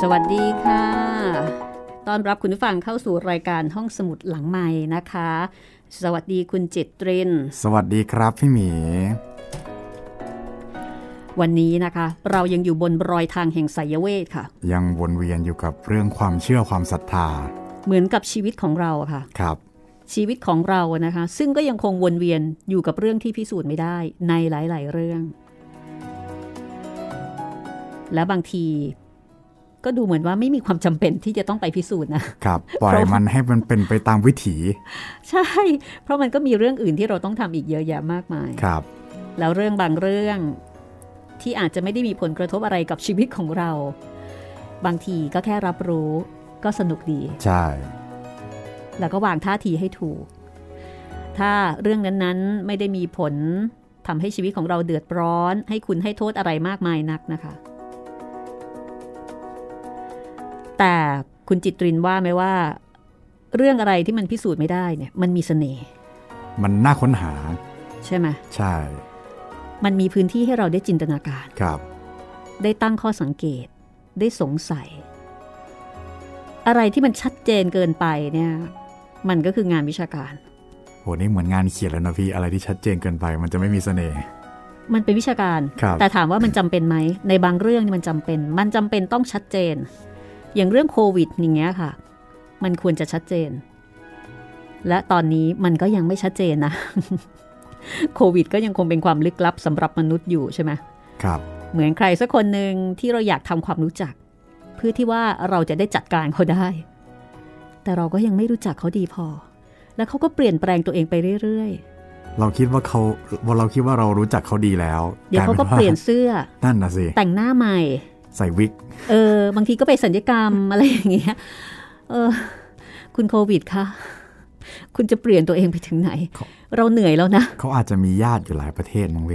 สวัสดีค่ะต้อนรับคุณผู้ฟังเข้าสู่รายการห้องสมุดหลังใหม่นะคะ สวัสดีคุณจิตรินสวัสดีครับพี่หมี วันนี้นะคะ เรายังอยู่บนรอยทางแห่งไสยเวทค่ะ ยังวนเวียนอยู่กับเรื่องความเชื่อความศรัทธา เหมือนกับชีวิตของเราอะค่ะ ครับ ชีวิตของเรานะคะ ซึ่งก็ยังคงวนเวียนอยู่กับเรื่องที่พิสูจน์ไม่ได้ในหลาย ๆ เรื่อง และบางที ก็ดูเหมือนว่าไม่มีความจำเป็นที่จะต้องไปพิสูจน์นะครับปล่อยมันให้มันเป็นไปตามวิถีใช่ เพราะมันก็มีเรื่องอื่นที่เราต้องทำอีกเยอะแยะมากมายครับ แล้วเรื่องบางเรื่องที่อาจจะไม่ได้มีผลกระทบอะไรกับชีวิตของเรา บางทีก็แค่รับรู้ก็สนุกดี ใช่ แล้วก็วางท่าทีให้ถูก ถ้าเรื่องนั้นๆไม่ได้มีผลทำให้ชีวิตของเราเดือดร้อน ให้คุณให้โทษอะไรมากมายนักนะคะ แต่คุณจิตรินว่าไหมว่า เรื่องอะไรที่มันพิสูจน์ไม่ได้เนี่ย มันมีเสน่ห์มันน่าค้นหา ใช่ไหมใช่ มันมีพื้นที่ให้เราได้จินตนาการครับ ได้ตั้งข้อสังเกต ได้สงสัย อะไรที่มันชัดเจนเกินไปเนี่ย มันก็คืองานวิชาการโหนี่เหมือนงานเขียนแล้วนะพี่อะไรที่ชัดเจนเกินไป มันจะไม่มีเสน่ห์มันเป็นวิชาการครับแต่ถามว่ามันจำเป็นไหมในบางเรื่องนี่มันจำเป็น มันจำเป็นต้องชัดเจน อย่างเรื่องโควิดอย่างเงี้ยค่ะ มันควรจะชัดเจน และตอนนี้มันก็ยังไม่ชัดเจนนะ โควิดก็ยังคงเป็นความลึกลับสำหรับมนุษย์อยู่ใช่ไหมครับ เหมือนใครสักคนหนึ่งที่เราอยากทำความรู้จัก เพื่อที่ว่าเราจะได้จัดการเขาได้ แต่เราก็ยังไม่รู้จักเขาดีพอ แล้วเขาก็เปลี่ยนแปลงตัวเองไปเรื่อยเราคิดว่าเขาว่าเราคิดว่าเรารู้จักเขาดีแล้วๆเดี๋ยวเขาก็เปลี่ยนเสื้อ นั่นนะสิ แต่งหน้าใหม่ ใส่วิก เออ บางทีก็ไปสัญญกรรมอะไรอย่างเงี้ย เออ คุณโควิดคะ คุณจะเปลี่ยนตัวเองไปถึงไหน เราเหนื่อยแล้วนะ เขาอาจจะมีญาติอยู่หลายประเทศน้องเว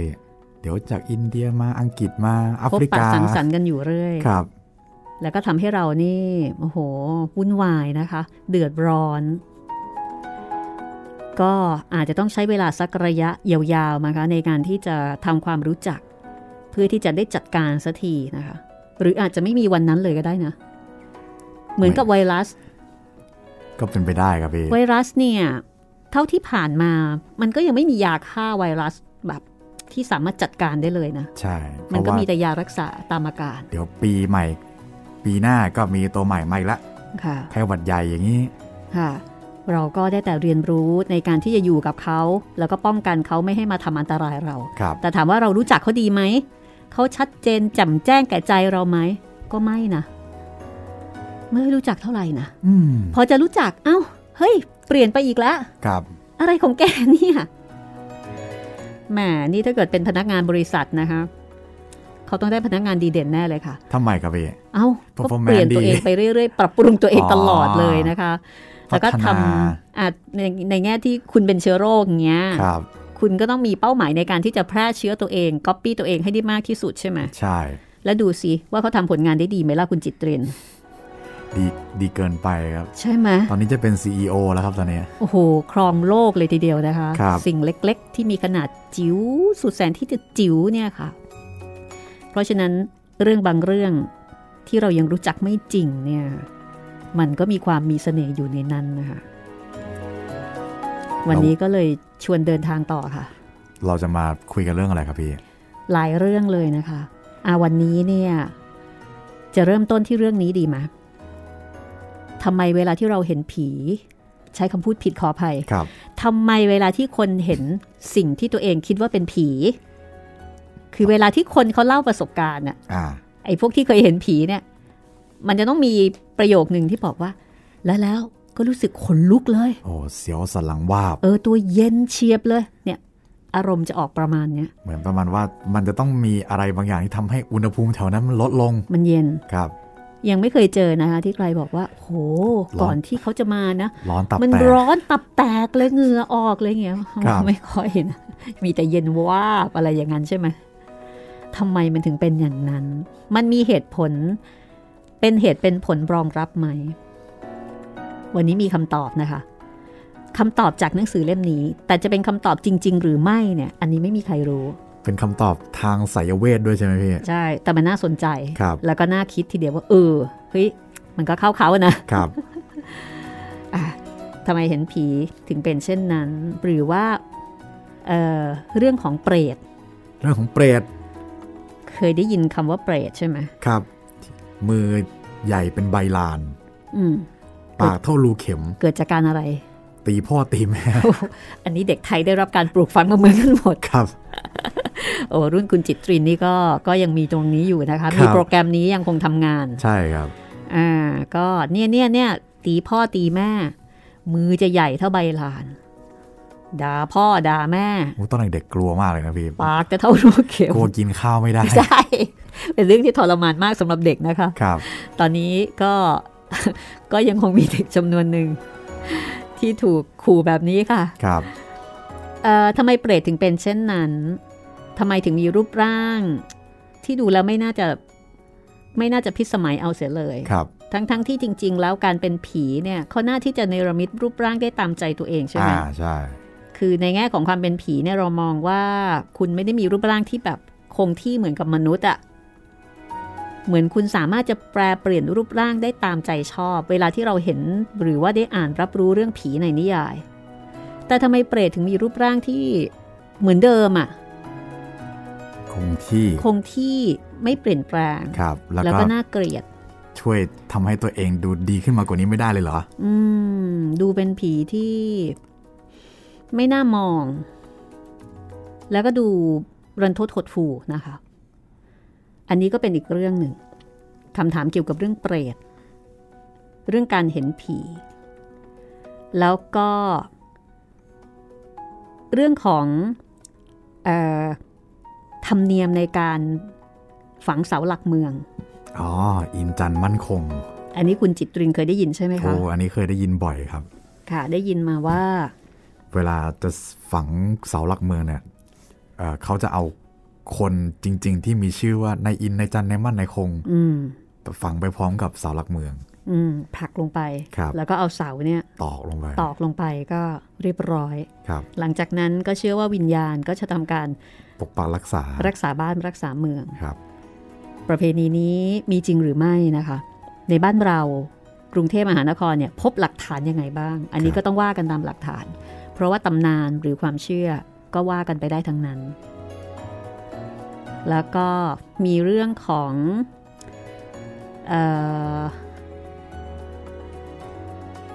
เดี๋ยวจากอินเดียมาอังกฤษมาแอพบฟริปะกาสังสรรค์กันอยู่เรื่อย ครับ แล้วก็ทำให้เรานี่ โอ้โห วุ่นวายนะคะ เดือดร้อน ก็อาจจะต้องใช้เวลาสักระยะยาวๆนะคะในการที่จะทำความรู้จัก เพื่อที่จะได้จัดการสักทีนะคะ หรืออาจจะไม่มีวันนั้นเลยก็ได้นะ เหมือนกับไวรัส ก็เป็นไปได้ครับพี่ ไวรัสเนี่ย เท่าที่ผ่านมา มันก็ยังไม่มียาฆ่าไวรัสแบบที่สามารถจัดการได้เลยนะ ใช่เพมันราะก็ว่ามีแต่ยารักษาตามอาการ เดี๋ยวปีใหม่ ปีหน้าก็มีตัวใหม่มาอีกละค่ะไข้หวัดใหญ่อย่างนี้ค่ะเราก็ได้แต่เรียนรู้ในการที่จะอยู่กับเขา แล้วก็ป้องกันเขาไม่ให้มาทำอันตรายเราครับแต่ถามว่าเรารู้จักเขาดีไหม เขาชัดเจนแจ่มแจ้งแก่ใจเราไหม ก็ไม่นะไม่รู้จักเท่าไหร่นะอืมพอจะรู้จักเอ้า เฮ้ย เปลี่ยนไปอีกแล้วครับ อะไรของแกเนี่ยแหมนี่ถ้าเกิดเป็นพนักงานบริษัทนะคะเขาต้องได้พนักงานดีเด่นแน่เลยค่ะทำไมครับพี่เอ้าก็ Performance เปลี่ยนตัวเองดีไปเรื่อยๆ ปรับปรุงตัวเองอ๋อตลอดเลยนะคะแล้วก็ทพัฒนาำอะในในแง่ที่คุณเป็นเชื้อโรคอย่างเงี้ย ครับคุณก็ต้องมีเป้าหมายในการที่จะแพร่เชื้อตัวเองก๊อปปี้ตัวเองให้ได้มากที่สุดใช่ไหมใช่ แล้วดูสิว่าเขาทำผลงานได้ดีไหมล่ะคุณจิตเรียนดีดีเกินไปครับ ใช่ไหมตอนนี้จะเป็น CEO แล้วครับตอนนี้ โอ้โห ครองโลกเลยทีเดียวนะคะครับสิ่งเล็กๆ ที่มีขนาดจิ๋วสุดแสนที่จะจิ๋วเนี่ยค่ะ เพราะฉะนั้นเรื่องบางเรื่องที่เรายังรู้จักไม่จริงเนี่ย มันก็มีความมีเสน่ห์อยู่ในนั้นนะคะ วันนี้ก็เลยชวนเดินทางต่อค่ะ เราจะมาคุยกันเรื่องอะไรครับพี่ หลายเรื่องเลยนะคะอาวันนี้เนี่ยจะเริ่มต้นที่เรื่องนี้ดีไหมทำไมเวลาที่เราเห็นผี ใช้คำพูดผิดขออภัยครับทำไมเวลาที่คนเห็นสิ่งที่ตัวเองคิดว่าเป็นผี คือเวลาที่คนเขาเล่าประสบการณ์อะอ่าไอ้พวกที่เคยเห็นผีเนี่ย มันจะต้องมีประโยคหนึ่งที่บอกว่า แล้วแล้ว ก็รู้สึกขนลุกเลย โอ้เสียวสันหลังวาบ เออตัวเย็นเฉียบเลย เนี่ย อารมณ์จะออกประมาณเนี้ย เหมือนประมาณว่ามันจะต้องมีอะไรบางอย่างที่ทำให้อุณหภูมิแถวนั้นมันลดลง มันเย็น ครับ ยังไม่เคยเจอนะคะที่ใครบอกว่า โหร้อนก่อนที่เขาจะมานะ ร้อนตับมันแตกร้อนตับแตกเลยเหงื่อออกเลยเงี้ยครับไม่ค่อยนะ มีแต่เย็นวาบอะไรอย่างนั้นใช่ไหมทำไมมันถึงเป็นอย่างนั้น มันมีเหตุผล เป็นเหตุเป็นผลรองรับไหม วันนี้มีคำตอบนะคะคำตอบจากหนังสือเล่มนี้ แต่จะเป็นคำตอบจริง ๆ หรือไม่เนี่ยอันนี้ไม่มีใครรู้ เป็นคำตอบทางไสยเวทด้วยใช่ไหมพี่ใช่ แต่มันน่าสนใจครับแล้วก็น่าคิดทีเดียวว่า เออเฮ้ยมันก็เข้าเขาอะนะ ครับอะทำไมเห็นผีถึงเป็นเช่นนั้น หรือว่าเอ่อเรื่องของเปรต เรื่องของเปรต เคยได้ยินคำว่าเปรตใช่ไหมครับ มือใหญ่เป็นใบลาน อืม ปากเท่ารูเข็ม เกิดจากการอะไร ตีพ่อตีแม่ อันนี้เด็กไทยได้รับการปลูกฝังมาเหมือนกันหมดครับ โอ้รุ่นคุณจิตรินนี่ก็ก็ยังมีตรงนี้อยู่นะคะครับมีโปรแกรมนี้ยังคงทำงาน ใช่ครับ อ่า ก็เนี่ยเนี่ยเนี่ยตีพ่อตีแม่ มือจะใหญ่เท่าใบลานด่าพ่อด่าแม่โอ้ตอนเด็กๆกลัวมากเลยนะพี่ปากจะเท่ารูเข็มกลัวกินข้าวไม่ได้ใช่เป็นเรื่องที่ทรมานมากสำหรับเด็กนะคะครับ ตอนนี้ก็ ก็ยังคงมีเด็กจำนวนหนึ่ง ที่ถูกขู่แบบนี้ค่ะ ครับเอ่อทำไมเปรตถึงเป็นเช่นนั้นทำไมถึงมีรูปร่าง ที่ดูแล้วไม่น่าจะไม่น่าจะพิสมัยเอาเสียเลยครับทั้งๆทที่จริง ๆ แล้วการเป็นผีเนี่ยเขาน่าที่จะเนรมิตรูปร่างได้ตามใจตัวเองใช่ไหมอ่าใช่ คือในแง่ของความเป็นผีเนี่ยเรามองว่าคุณไม่ได้มีรูปร่างที่แบบคงที่เหมือนกับมนุษย์อะ เหมือนคุณสามารถจะแปลเปลี่ยนรูปร่างได้ตามใจชอบ เวลาที่เราเห็นหรือว่าได้อ่านรับรู้เรื่องผีในนิยาย แต่ทำไมเปรตถึงมีรูปร่างที่เหมือนเดิมอะคงที่ คงที่ไม่เปลี่ยนแปลงครับ แล้วแล้วก็ก็น่าเกลียด ช่วยทำให้ตัวเองดูดีขึ้นมากว่านี้ไม่ได้เลยเหรอ อืม ดูเป็นผีที่ไม่น่ามอง แล้วก็ดูรันทดหดฟูนะคะ อันนี้ก็เป็นอีกเรื่องหนึ่งคำถามเกี่ยวกับเรื่องเปรต เรื่องการเห็นผี แล้วก็ เรื่องของเออธรรมเนียมในการฝังเสาหลักเมือง อ๋อ อินจันทร์มั่นคง อันนี้คุณจิตรินเคยได้ยินใช่ไหมโอ้คะอันนี้เคยได้ยินบ่อยครับ ค่ะ ได้ยินมาว่า เวลาจะฝังเสาหลักเมืองเนี่ยเอ่อเขาจะเอา คนจริง ๆ ที่มีชื่อว่านายอินนายจันนายมั่นนายคงอืมฝังไปพร้อมกับเสาหลักเมืองอืมผลักลงไปครับแล้วก็เอาเสาเนี่ยตอกลงไป ตอกลงไปก็เรียบร้อยครับหลังจากนั้นก็เชื่อว่าวิญญาณก็จะทำการปกปักรักษา รักษาบ้านรักษาเมืองครับ ประเพณีนี้มีจริงหรือไม่นะคะ ในบ้านเรากรุงเทพมหานครเนี่ยพบหลักฐานยังไงบ้าง อันนี้ครับก็ต้องว่ากันตามหลักฐาน เพราะว่าตำนานหรือความเชื่อก็ว่ากันไปได้ทั้งนั้น แล้วก็มีเรื่องของเอ่อ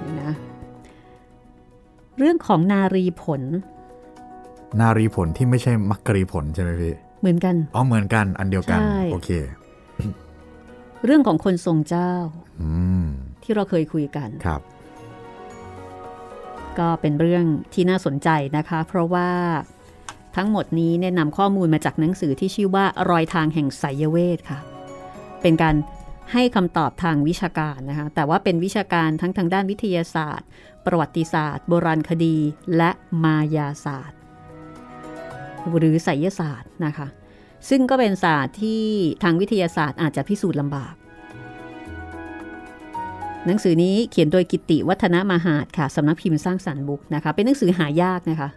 นี่นะเรื่องของนารีผล นารีผลที่ไม่ใช่มักกรีผลใช่ไหมพี่ เหมือนกัน อ๋อ เหมือนกัน อันเดียวกันใช่โอเค เรื่องของคนทรงเจ้าอืมที่เราเคยคุยกัน ครับ ก็เป็นเรื่องที่น่าสนใจนะคะ เพราะว่า ทั้งหมดนี้เนี่ยนำข้อมูลมาจากหนังสือที่ชื่อว่ารอยทางแห่งไสยเวทค่ะ เป็นการให้คำตอบทางวิชาการนะคะ แต่ว่าเป็นวิชาการทั้งทางด้านวิทยาศาสตร์ ประวัติศาสตร์ โบราณคดี และมายาศาสตร์ หรือไสยศาสตร์นะคะ ซึ่งก็เป็นศาสตร์ที่ทางวิทยาศาสตร์อาจจะพิสูจน์ลำบาก หนังสือนี้เขียนโดยกิติวัฒนมหาดค่ะสำนักพิมพ์สร้างสรรค์บุ๊กนะคะ เป็นหนังสือหายากนะคะ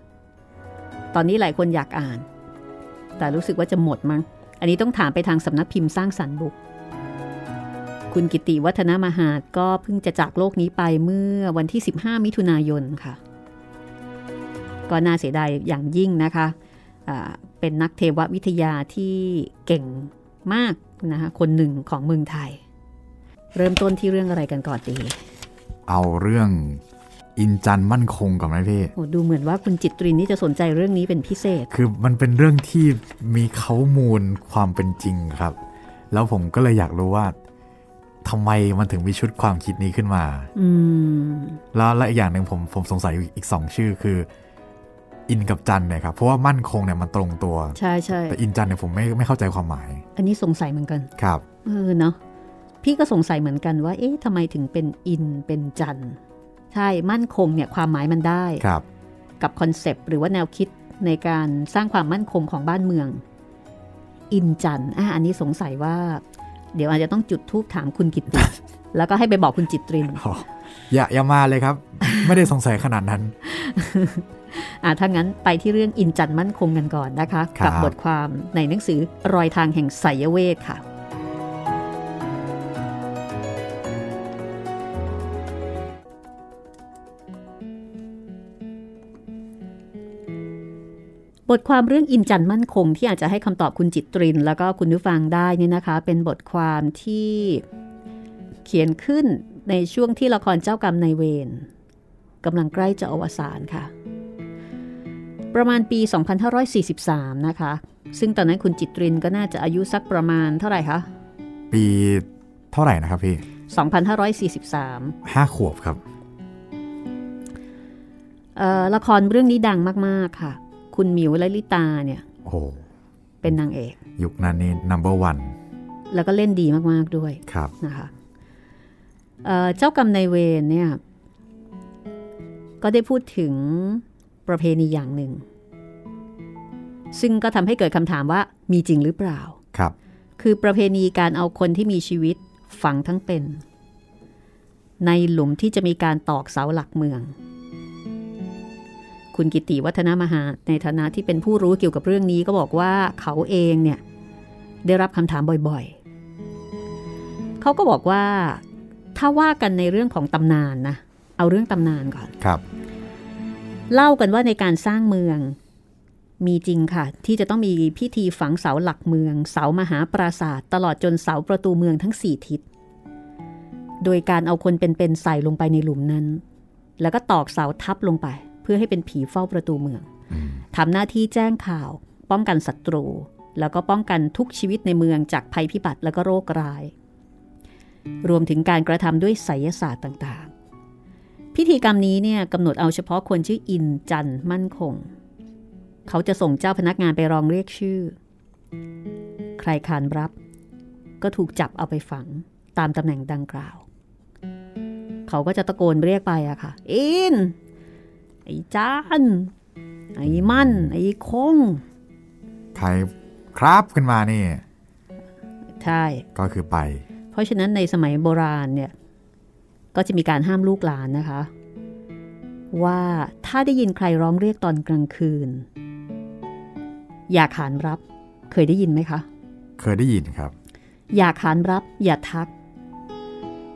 ตอนนี้หลายคนอยากอ่าน แต่รู้สึกว่าจะหมดมั้ง อันนี้ต้องถามไปทางสำนักพิมพ์สร้างสรรค์บุกคุณกิติวัฒนมหาดก็เพิ่งจะจากโลกนี้ไปเมื่อวันที่ 15 มิถุนายนค่ะ ก็น่าเสียดายอย่างยิ่งนะคะอ่าเป็นนักเทววิทยาที่เก่งมากนะคะคนหนึ่งของเมืองไทย เริ่มต้นที่เรื่องอะไรกันก่อนดี เอาเรื่อง อินจันทร์มั่นคงกับนายพี่โอ้ดูเหมือนว่าคุณจิตรินนี่จะสนใจเรื่องนี้เป็นพิเศษ คือมันเป็นเรื่องที่มีเขามูลความเป็นจริงครับ แล้วผมก็เลยอยากรู้ว่าทำไมมันถึงมีชุดความคิดนี้ขึ้นมาอืมแล้วและอีกอย่างหนึ่งผมผมสงสัยอยู่อีกสองชื่อคือ อินกับจันเนี่ยครับเพราะว่ามั่นคงเนี่ยมันตรงตัว ใช่ใช่แต่อินจันเนี่ยผมไม่ไม่เข้าใจความหมาย อันนี้สงสัยเหมือนกันครับเออเนาะพี่ก็สงสัยเหมือนกันว่า เอ๊ะทำไมถึงเป็นอินเป็นจันทร์ ใช่มั่นคงเนี่ยความหมายมันได้ครับกับ concept หรือว่าแนวคิดในการสร้างความมั่นคงของบ้านเมือง อินจันทร์อะอันนี้สงสัยว่า เดี๋ยวอาจจะต้องจุดธูปถามคุณกิตติแล้วก็ให้ไปบอกคุณจิตรินอ๋ออย่าอย่ามาเลยครับ ไม่ได้สงสัยขนาดนั้นอ่าถ้างั้นไปที่เรื่องอินจันมั่นคงกันก่อนนะคะครับกับบทความในหนังสือรอยทางแห่งไสยเวทค่ะ บทความเรื่องอินจันมั่นคง ที่อาจจะให้คำตอบคุณจิตริน แล้วก็คุณผู้ฟังได้เนี่ยนะคะ เป็นบทความที่เขียนขึ้นในช่วงที่ละครเจ้ากรรมนายเวรกำลังใกล้จะอวสานค่ะ ประมาณปี 2543 นะคะ ซึ่งตอนนั้นคุณจิตรินก็น่าจะอายุสักประมาณเท่าไหร่คะ ปีเท่าไหร่นะครับพี่ 2543ห้าขวบครับเอ่อละครเรื่องนี้ดังมาก ๆ ค่ะ คุณหมิวและลิตาเนี่ยโอ้โหเป็นนางเอก ยุคนั้นนี่ number one แล้วก็เล่นดีมาก ๆ ด้วยครับนะคะเอ่อเจ้ากรรมนายเวรเนี่ย ก็ได้พูดถึงประเพณีอย่างหนึ่ง ซึ่งก็ทำให้เกิดคำถามว่ามีจริงหรือเปล่าครับ คือประเพณีการเอาคนที่มีชีวิตฝังทั้งเป็น ในหลุมที่จะมีการตอกเสาหลักเมือง คุณกิติวัฒนมหา ในฐานะที่เป็นผู้รู้เกี่ยวกับเรื่องนี้ก็บอกว่าเขาเองเนี่ยได้รับคำถามบ่อยๆ เขาก็บอกว่าถ้าว่ากันในเรื่องของตำนานนะ เอาเรื่องตำนานก่อนครับ เล่ากันว่าในการสร้างเมืองมีจริงค่ะ ที่จะต้องมีพิธีฝังเสาหลักเมือง เสามหาปราสาทตลอดจนเสาประตูเมืองทั้งสี่ทิศ โดยการเอาคนเป็นๆใส่ลงไปในหลุมนั้น แล้วก็ตอกเสาทับลงไปเพื่อให้เป็นผีเฝ้าประตูเมืองทำหน้าที่แจ้งข่าว ป้องกันศัตรู แล้วก็ป้องกันทุกชีวิตในเมืองจากภัยพิบัติและก็โรคร้าย รวมถึงการกระทำด้วยไสยศาสตร์ต่างๆ พิธีกรรมนี้เนี่ยกำหนดเอาเฉพาะคนชื่ออินจันทร์มั่นคง เขาจะส่งเจ้าพนักงานไปรองเรียกชื่อ ใครขานรับ ก็ถูกจับเอาไปฝังตามตำแหน่งดังกล่าว เขาก็จะตะโกนเรียกไปอะค่ะ อิน ไอ้จาน ไอ้มั่น ไอ้คงใครครับขึ้นมานี่ ใช่ ก็คือไป เพราะฉะนั้นในสมัยโบราณเนี่ย ก็จะมีการห้ามลูกหลานนะคะ ว่าถ้าได้ยินใครร้องเรียกตอนกลางคืน อย่าขานรับ เคยได้ยินไหมคะ เคยได้ยินครับ อย่าขานรับ อย่าทัก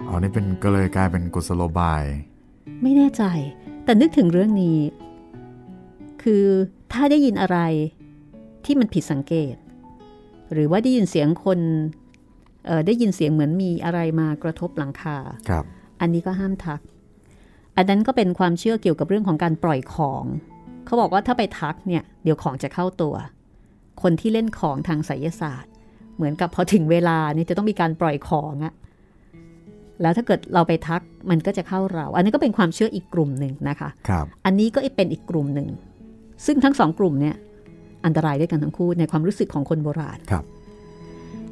อ๋อนี่เป็นก็เลยกลายเป็นกุศโลบาย ไม่แน่ใจ แต่นึกถึงเรื่องนี้ คือถ้าได้ยินอะไรที่มันผิดสังเกต หรือว่าได้ยินเสียงคนเอ่อได้ยินเสียงเหมือนมีอะไรมากระทบหลังคาครับ อันนี้ก็ห้ามทัก อันนั้นก็เป็นความเชื่อเกี่ยวกับเรื่องของการปล่อยของ เขาบอกว่าถ้าไปทักเนี่ยเดี๋ยวของจะเข้าตัว คนที่เล่นของทางไสยศาสตร์ เหมือนกับพอถึงเวลาเนี่ยจะต้องมีการปล่อยของอะ แล้วถ้าเกิดเราไปทักมันก็จะเข้าเรา อันนี้ก็เป็นความเชื่ออีกกลุ่มหนึ่งนะคะครับอันนี้ก็เป็นอีกกลุ่มหนึ่ง ซึ่งทั้งสองกลุ่มเนี่ยอันตรายด้วยกันทั้งคู่ในความรู้สึกของคนโบราณครับ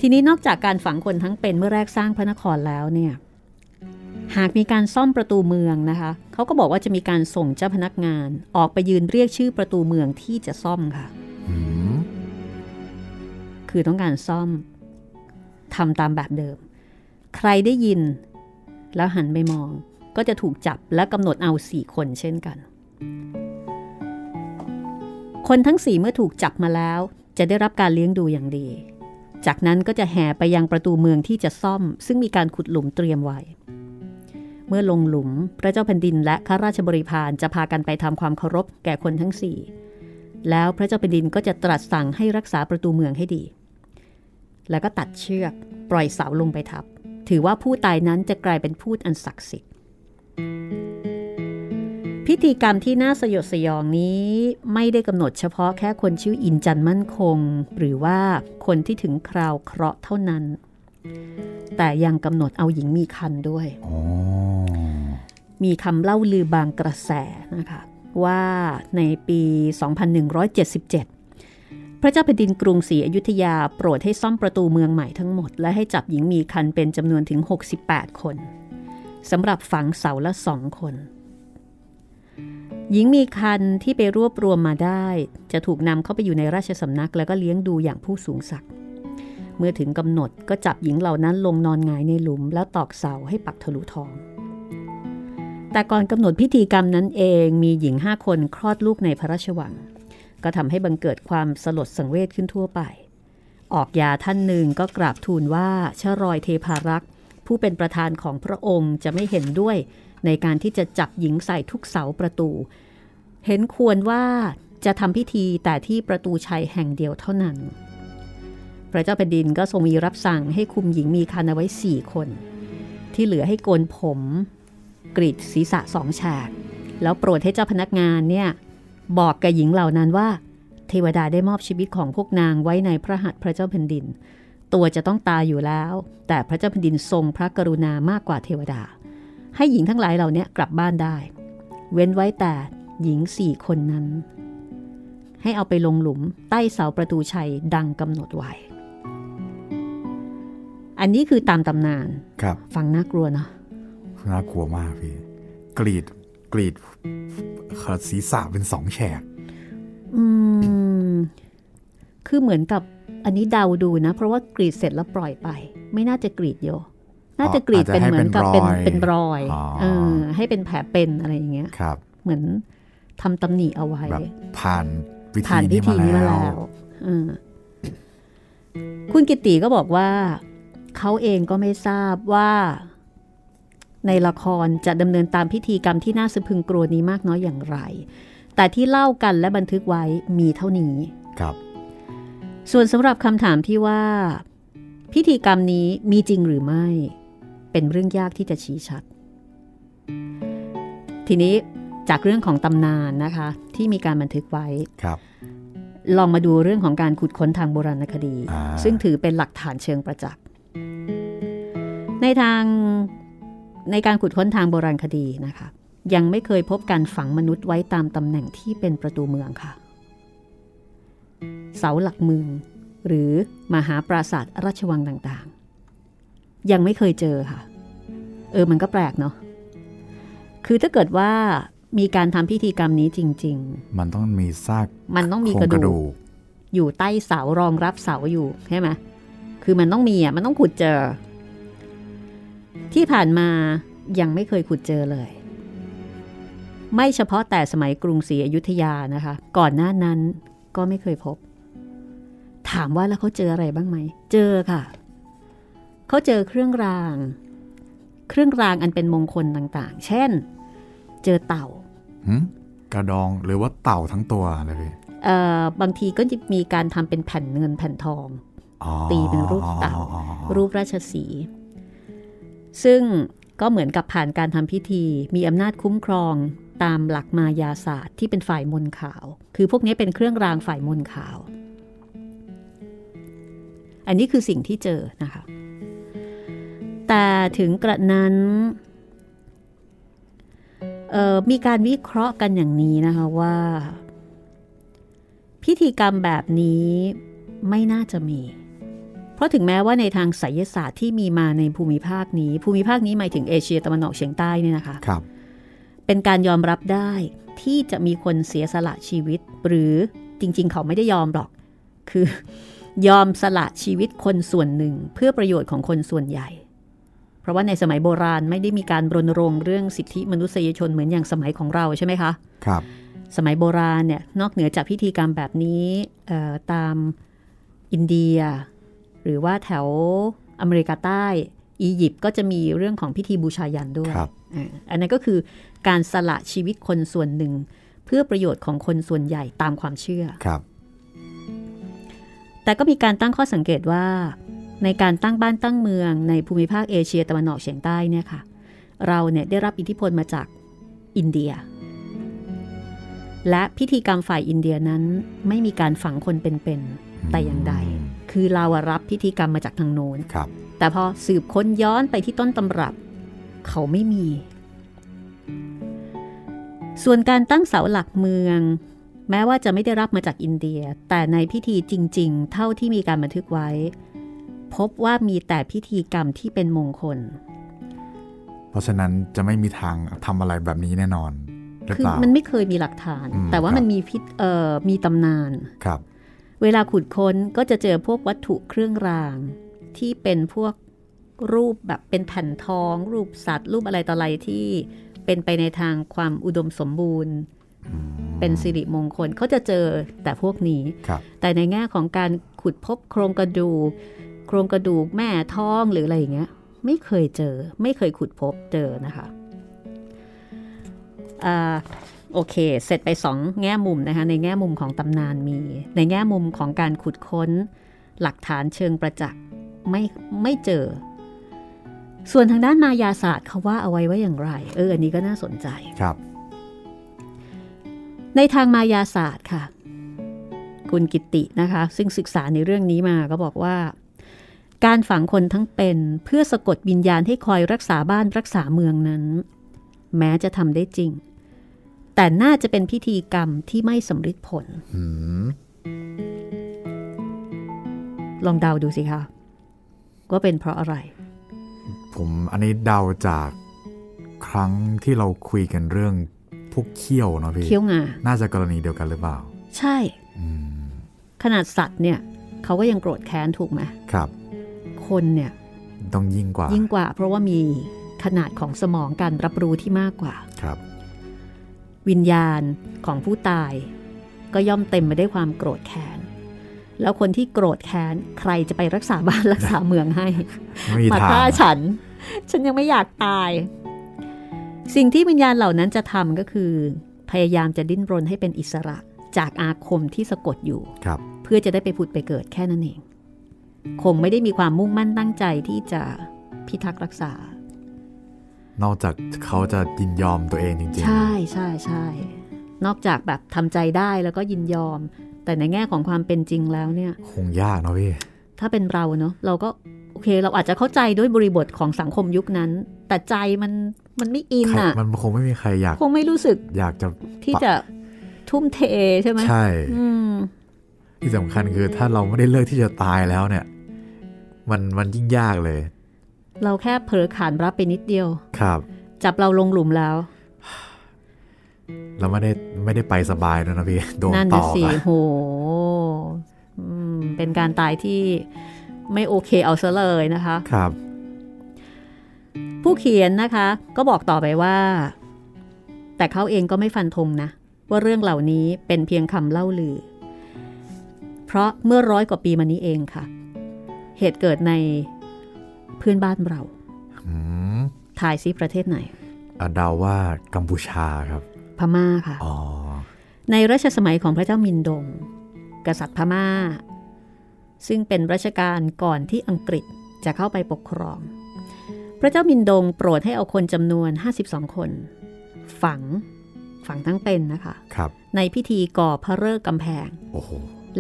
ทีนี้นอกจากการฝังคนทั้งเป็นเมื่อแรกสร้างพระนครแล้วเนี่ยหากมีการซ่อมประตูเมืองนะคะเขาก็บอกว่าจะมีการส่งเจ้าพนักงาน ออกไปยืนเรียกชื่อประตูเมืองที่จะซ่อมค่ะอืมคือต้องการซ่อมทำตามแบบเดิม ใครได้ยิน แล้วหันไปมองก็จะถูกจับและกำหนดเอาสี่คนเช่นกัน คนทั้งสี่เมื่อถูกจับมาแล้ว จะได้รับการเลี้ยงดูอย่างดี จากนั้นก็จะแห่ไปยังประตูเมืองที่จะซ่อม ซึ่งมีการขุดหลุมเตรียมไว้ เมื่อลงหลุมพระเจ้าแผ่นดินและข้าราชบริพารจะพากันไปทำความเคารพแก่คนทั้งสี่แล้วพระเจ้าแผ่นดินก็จะตรัสสั่งให้รักษาประตูเมืองให้ดี แล้วก็ตัดเชือกปล่อยเสาลงไปทับ ถือว่าผู้ตายนั้นจะกลายเป็นผู้อันศักดิ์สิทธิ์ พิธีกรรมที่น่าสยดสยองนี้ไม่ได้กำหนดเฉพาะแค่คนชื่ออินจันทร์มั่นคง หรือว่าคนที่ถึงคราวเคราะห์เท่านั้น แต่ยังกำหนดเอาหญิงมีคันด้วยอ๋อมีคำเล่าลือบางกระแสนะคะว่าในปี 2177 พระเจ้าแผ่นดินกรุงศรีอยุธยาโปรดให้ซ่อมประตูเมืองใหม่ทั้งหมด และให้จับหญิงมีคันเป็นจำนวนถึง 68 คนสำหรับฝังเสาละสองคน หญิงมีคันที่ไปรวบรวมมาได้ จะถูกนำเข้าไปอยู่ในราชสำนักแล้วก็เลี้ยงดูอย่างผู้สูงศักดิ์เมื่อถึงกำหนดก็จับหญิงเหล่านั้นลงนอนงายในหลุม แล้วตอกเสาให้ปักทะลุทอง แต่ก่อนกำหนดพิธีกรรมนั้นเองมีหญิงห้าคนคลอดลูกในพระราชวัง ก็ทำให้บังเกิดความสลดสังเวชขึ้นทั่วไป ออกยาท่านหนึ่งก็กราบทูลว่าชรอยเทพารักษ์ผู้เป็นประธานของพระองค์จะไม่เห็นด้วยในการที่จะจับหญิงใส่ทุกเสาประตู เห็นควรว่าจะทำพิธีแต่ที่ประตูชัยแห่งเดียวเท่านั้น พระเจ้าแผ่นดินก็ทรงมีรับสั่งให้คุมหญิงมีคันเอาไว้สี่คน ที่เหลือให้โกนผม กรีดศีรษะสองฉาก แล้วโปรดให้เจ้าพนักงานเนี่ย บอกกับหญิงเหล่านั้นว่า เทวดาได้มอบชีวิตของพวกนางไว้ในพระหัตถ์พระเจ้าแผ่นดิน ตัวจะต้องตายอยู่แล้ว แต่พระเจ้าแผ่นดินทรงพระกรุณามากกว่าเทวดา ให้หญิงทั้งหลายเหล่านี้กลับบ้านได้ เว้นไว้แต่หญิงสี่คนนั้น ให้เอาไปลงหลุมใต้เสาประตูชัยดังกำหนดไว้อันนี้คือตามตำนาน ครับ ฟังน่ากลัวเนาะ น่ากลัวมากพี่ กรีด กรีดศีรษะเป็นสองแฉก อืม คือเหมือนกับอันนี้เดาดูนะ เพราะว่ากรีดเสร็จแล้วปล่อยไป ไม่น่าจะกรีดโย น่าจะกรีดเป็นเหมือนกับเป็นเป็นรอยเออให้เป็นแผลเป็นอะไรอย่างเงี้ยครับ เหมือนทำตำหนิเอาไว้แบบผ่านวิผ่านธีพิธีนี้นี้มามาแล้แล้ววเออคุณกิติก็บอกว่า เขาเองก็ไม่ทราบว่า ในละครจะดำเนินตามพิธีกรรมที่น่าสะพรึงกลัวนี้มากน้อยอย่างไร แต่ที่เล่ากันและบันทึกไว้มีเท่านี้ครับ ส่วนสำหรับคำถามที่ว่า พิธีกรรมนี้มีจริงหรือไม่ เป็นเรื่องยากที่จะชี้ชัด ทีนี้จากเรื่องของตำนานนะคะ ที่มีการบันทึกไว้ครับลองมาดูเรื่องของการขุดค้นทางโบราณคดีอ่าซึ่งถือเป็นหลักฐานเชิงประจักษ์ ในทาง ในการขุดค้นทางโบราณคดีนะคะ ยังไม่เคยพบการฝังมนุษย์ไว้ตามตำแหน่งที่เป็นประตูเมืองค่ะ เสาหลักเมือง หรือมหาปราสาทราชวังต่างๆ ยังไม่เคยเจอค่ะ เออมันก็แปลกเนาะคือถ้าเกิดว่ามีการทำพิธีกรรมนี้จริง ๆ มันต้องมีซากมันต้องมีโครกงระดูกอยู่ใต้เสารองรับเสาอยู่ใช่ไหมคือมันต้องมีอะมันต้องขุดเจอ ที่ผ่านมายังไม่เคยขุดเจอเลย ไม่เฉพาะแต่สมัยกรุงศรีอยุธยานะคะ ก่อนหน้านั้นก็ไม่เคยพบ ถามว่าแล้วเขาเจออะไรบ้างไหม เจอค่ะ เขาเจอเครื่องราง เครื่องรางอันเป็นมงคลต่างๆ เช่น เจอเต่าหึกระดองหรือว่าเต่าทั้งตัวเลยพี่เอ่อบางทีก็จะมีการทำเป็นแผ่นเงินแผ่นทองอ๋อตีเป็นรูปเต่าอ๋อรูปราชสีห์ ซึ่งก็เหมือนกับผ่านการทำพิธี มีอำนาจคุ้มครองตามหลักมายาศาสตร์ที่เป็นฝ่ายมนขาว คือพวกนี้เป็นเครื่องรางฝ่ายมนขาว อันนี้คือสิ่งที่เจอนะคะ แต่ถึงกระนั้นมีการวิเคราะห์กันอย่างนี้นะคะว่า พิธีกรรมแบบนี้ไม่น่าจะมี ราะถึงแม้ว่าในทางไสยศาสตร์ที่มีมาในภูมิภาคนี้ ภูมิภาคนี้หมายถึงเอเชียตะวันออกเฉียงใต้เนี่ยนะคะครับ เป็นการยอมรับได้ที่จะมีคนเสียสละชีวิต หรือจริง ๆ เขาไม่ได้ยอมหรอก คือยอมสละชีวิตคนส่วนหนึ่งเพื่อประโยชน์ของคนส่วนใหญ่ เพราะว่าในสมัยโบราณไม่ได้มีการรณรงค์เรื่องสิทธิมนุษยชนเหมือนอย่างสมัยของเราใช่ไหมคะ ครับ สมัยโบราณเนี่ยนอกเหนือจากพิธีกรรมแบบนี้เอ่อตามอินเดีย หรือว่าแถวอเมริกาใต้ อียิปต์ก็จะมีเรื่องของพิธีบูชายันด้วยครับอ่าอันนั้นก็คือการสละชีวิตคนส่วนหนึ่ง เพื่อประโยชน์ของคนส่วนใหญ่ตามความเชื่อครับแต่ก็มีการตั้งข้อสังเกตว่า ในการตั้งบ้านตั้งเมืองในภูมิภาคเอเชียตะวันออกเฉียงใต้เนี่ยค่ะ เราเนี่ยได้รับอิทธิพลมาจากอินเดีย และพิธีกรรมฝ่ายอินเดียนั้นไม่มีการฝังคนเป็นๆแต่อย่างใด คือเราอะรับพิธีกรรมมาจากทางโน้นครับแต่พอสืบค้นย้อนไปที่ต้นตำรับ เขาไม่มี ส่วนการตั้งเสาหลักเมือง แม้ว่าจะไม่ได้รับมาจากอินเดีย แต่ในพิธีจริง ๆ เท่าที่มีการบันทึกไว้ พบว่ามีแต่พิธีกรรมที่เป็นมงคล เพราะฉะนั้นจะไม่มีทางทำอะไรแบบนี้แน่นอนหรือคือเปล่ามันไม่เคยมีหลักฐานอืมแต่ว่าครับมันมีพิษเอ่อมีตำนานครับ เวลาขุดค้นก็จะเจอพวกวัตถุเครื่องราง ที่เป็นพวกรูปแบบเป็นแผ่นทอง รูปสัตว์ รูปอะไรต่ออะไรที่เเป็นไปในทางความอุดมสมบูรณ์ เป็นสิริมงคลเขาจะเจอแต่พวกนี้ครับแต่ในแง่ของการขุดพบโครงกระดูกโครงกระดูกแม่ท้องหรืออะไรอย่างเงี้ยไม่เคยเจอ ไม่เคยขุดพบเจอนะคะอ่า โอเค เสร็จไปสองแง่มุมนะคะ ในแง่มุมของตำนานมี ในแง่มุมของการขุดค้น หลักฐานเชิงประจักษ์ไม่ไม่เจอ ส่วนทางด้านมายาศาสตร์เขาว่าเอาไว้ว่าอย่างไร เออ อันนี้ก็น่าสนใจครับ ในทางมายาศาสตร์ค่ะ คุณกิตตินะคะ ซึ่งศึกษาในเรื่องนี้มาก็บอกว่า การฝังคนทั้งเป็นเพื่อสะกดวิญญาณให้คอยรักษาบ้านรักษาเมืองนั้น แม้จะทำได้จริง แต่น่าจะเป็นพิธีกรรมที่ไม่สำฤทธิ์ผลอืมลองเดาดูสิคะว่าเป็นเพราะอะไร ผมอันนี้เดาจากครั้งที่เราคุยกันเรื่องพวกเขี้ยวเนาะพี่เคี้ยวงา น่าจะกรณีเดียวกันหรือเปล่า ใช่อืมขนาดสัตว์เนี่ย เขาก็ยังโกรธแค้นถูกไหมครับ คนเนี่ย ต้องยิ่งกว่า ยิ่งกว่า เพราะว่ามีขนาดของสมองการรับรู้ที่มากกว่า ครับ วิญญาณของผู้ตาย ก็ย่อมเต็มไปด้วยความโกรธแค้นแล้วคนที่โกรธแค้นใครจะไปรักษาบ้านรักษาเมืองให้ไม่มีมาทางฆ่าฉัน ฉันยังไม่อยากตาย สิ่งที่วิญญาณเหล่านั้นจะทำก็คือ พยายามจะดิ้นรนให้เป็นอิสระจากอาคมที่สะกดอยู่ครับเพื่อจะได้ไปผุดไปเกิดแค่นั้นเอง คงไม่ได้มีความมุ่งมั่นตั้งใจที่จะพิทักษ์รักษา นอกจากเขาจะยินยอมตัวเองจริงใช่ใช่ใช่นอกจากแบบทำใจได้แล้วก็ยินยอม แต่ในแง่ของความเป็นจริงแล้วเนี่ยๆคงยากเนาะพี่ ถ้าเป็นเราเนาะเราก็โอเค เราอาจจะเข้าใจด้วยบริบทของสังคมยุคนั้น แต่ใจมันมันไม่อินใครอะมันคงไม่มีใครอยาก คงไม่รู้สึก อยากจะที่จะทุ่มเทใช่ไหมใช่อืมที่สำคัญคือถ้าเราไม่ได้เลือกที่จะตายแล้วเนี่ย มันมันยิ่งยากเลย เราแค่เผลอขานรับไปนิดเดียว ครับ จับเราลงหลุมแล้วแล้วไม่ได้ไม่ได้ไปสบายด้วยนะพี่ โดนนั่นต่น่ะอสิอะโหอืมเป็นการตายที่ไม่โอเคเอาซะเลยนะคะ ครับ ผู้เขียนนะคะ ก็บอกต่อไปว่า แต่เขาเองก็ไม่ฟันธงนะ ว่าเรื่องเหล่านี้เป็นเพียงคำเล่าลือ เพราะเมื่อร้อยกว่าปีมานี้เองค่ะ เหตุเกิดใน เพื่อนบ้านเราอืมทายซิประเทศไหนอะเดาว่ากัมพูชาครับ พม่าค่ะอ๋อในรัชสมัยของพระเจ้ามินดง กษัตริย์พม่า ซึ่งเป็นรัชกาลก่อนที่อังกฤษจะเข้าไปปกครอง พระเจ้ามินดงโปรดให้เอาคนจำนวน 52 คน ฝังฝังทั้งเป็นนะคะครับในพิธีก่อพระเริกษ์กำแพงโอ้โห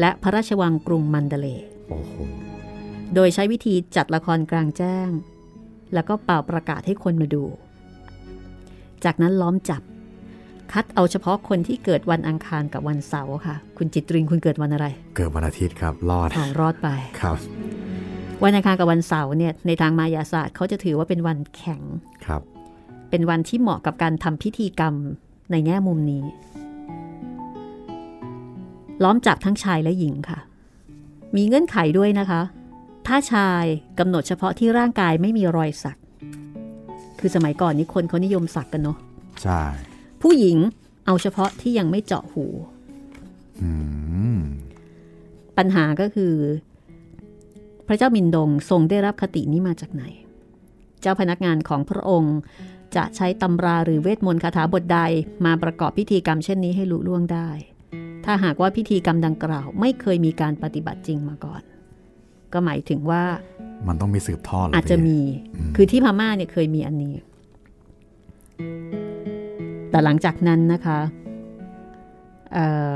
และพระราชวังกรุงมันเดเลย์ โอ้โหโดยใช้วิธีจัดละครกลางแจ้ง แล้วก็เป่าประกาศให้คนมาดู จากนั้นล้อมจับ คัดเอาเฉพาะคนที่เกิดวันอังคารกับวันเสาร์ค่ะ คุณจิตริงคุณเกิดวันอะไร เกิดวันอาทิตย์ครับ รอดอ๋อรอดไปครับ วันอังคารกับวันเสาร์เนี่ยในทางมายาศาสตร์เขาจะถือว่าเป็นวันแข็งครับ เป็นวันที่เหมาะกับการทำพิธีกรรมในแง่มุมนี้ ล้อมจับทั้งชายและหญิงค่ะ มีเงื่อนไขด้วยนะคะ ถ้าชายกำหนดเฉพาะที่ร่างกายไม่มีรอยสัก คือสมัยก่อนนี้คนเขานิยมสักกันเนาะใช่ ผู้หญิงเอาเฉพาะที่ยังไม่เจาะหูอืมปัญหาก็คือ พระเจ้ามินดงทรงได้รับคตินี้มาจากไหน เจ้าพนักงานของพระองค์จะใช้ตำราหรือเวทมนต์คาถาบทใดมาประกอบพิธีกรรมเช่นนี้ให้ลุล่วงได้ ถ้าหากว่าพิธีกรรมดังกล่าว ไม่เคยมีการปฏิบัติจริงมาก่อน ก็หมายถึงว่า มันต้องมีสืบทอดเหรอาจจะพี่มีคือที่พม่าเนี่ยเคยมีอันนี้ แต่หลังจากนั้นนะคะเอ่อ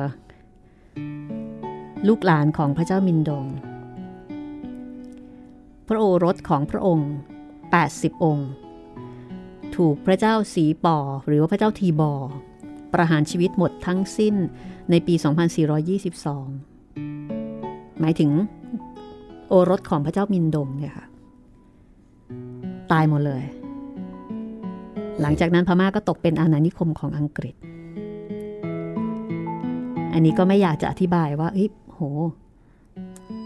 ลูกหลานของพระเจ้ามินดง พระโอรสของพระองค์ 80 องค์ ถูกพระเจ้าสีปอหรือว่าพระเจ้าทีบอ ประหารชีวิตหมดทั้งสิ้นในปี 2422 หมายถึง โอรสของพระเจ้ามินดงเนี่ยค่ะตายหมดเลย หลังจากนั้นพม่าก็ตกเป็นอาณานิคมของอังกฤษ อันนี้ก็ไม่อยากจะอธิบายว่าเฮ้ยโห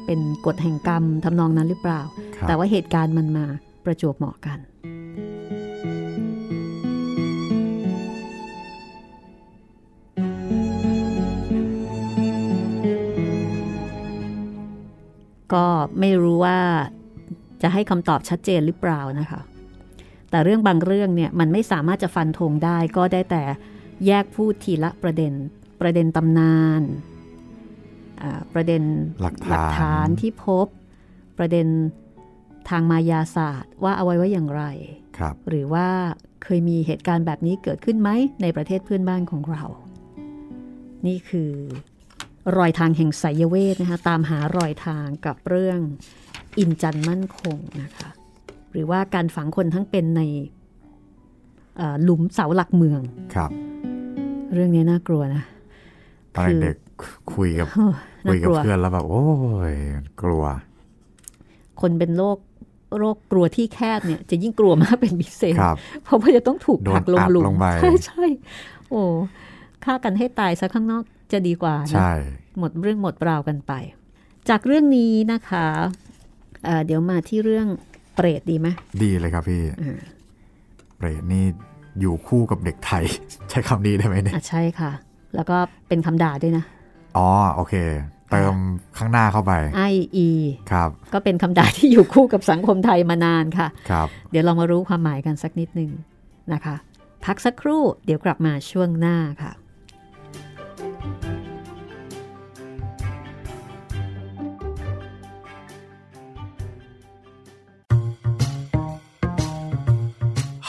เป็นกฎแห่งกรรมทำนองนั้นหรือเปล่าครับแต่ว่าเหตุการณ์มันมาประจวบเหมาะกัน ก็ไม่รู้ว่าจะให้คำตอบชัดเจนหรือเปล่านะคะ แต่เรื่องบางเรื่องเนี่ยมันไม่สามารถจะฟันธงได้ก็ได้แต่แยกพูดทีละประเด็น ประเด็นตำนาน ประเด็นหลักฐานานที่พบ ประเด็นทางมายาศาสตร์ ว่าเอาไว้ว่าอย่างไรรหรือว่าเคยมีเหตุการณ์แบบนี้เกิดขึ้นไหมในประเทศเพื่อนบ้านของเรา นี่คือ รอยทางแห่งไสยเวทนะคะตามหารอยทางกับเรื่องอินจันมั่นคงนะคะหรือว่าการฝังคนทั้งเป็นในหลุมเสาหลักเมืองครับ เรื่องนี้น่ากลัวนะตอนเด็กคุยกับคุยกับเพื่อนแล้วแบบโอ้ยกลัว คนเป็นโรคโรคกลัวที่แคบเนี่ยจะยิ่งกลัวมากเป็นพิเศษ เพราะว่าจะต้องถูกผักลงหลุมใช่ใช่โอ้ฆ่ากันให้ตายซะข้างนอก จะดีกว่าใช่หมดเรื่องหมดราวกันไป จากเรื่องนี้นะคะเเดี๋ยวมาที่เรื่องเปรตดีไหมดีเลยครับพี่เปรตนี่อยู่คู่กับเด็กไทย ใช้คำนี้ได้ไหมเนี่ยใช่ค่ะ แล้วก็เป็นคำด่าด้วยนะ อ๋อโอเค เติมข้างหน้าเข้าไปไออีครับ ก็เป็นคำด่าที่อยู่คู่กับสังคมไทยมานานค่ะครับ เดี๋ยวเรามารู้ความหมายกันสักนิดนึงนะคะ พักสักครู่เดี๋ยวกลับมาช่วงหน้าค่ะ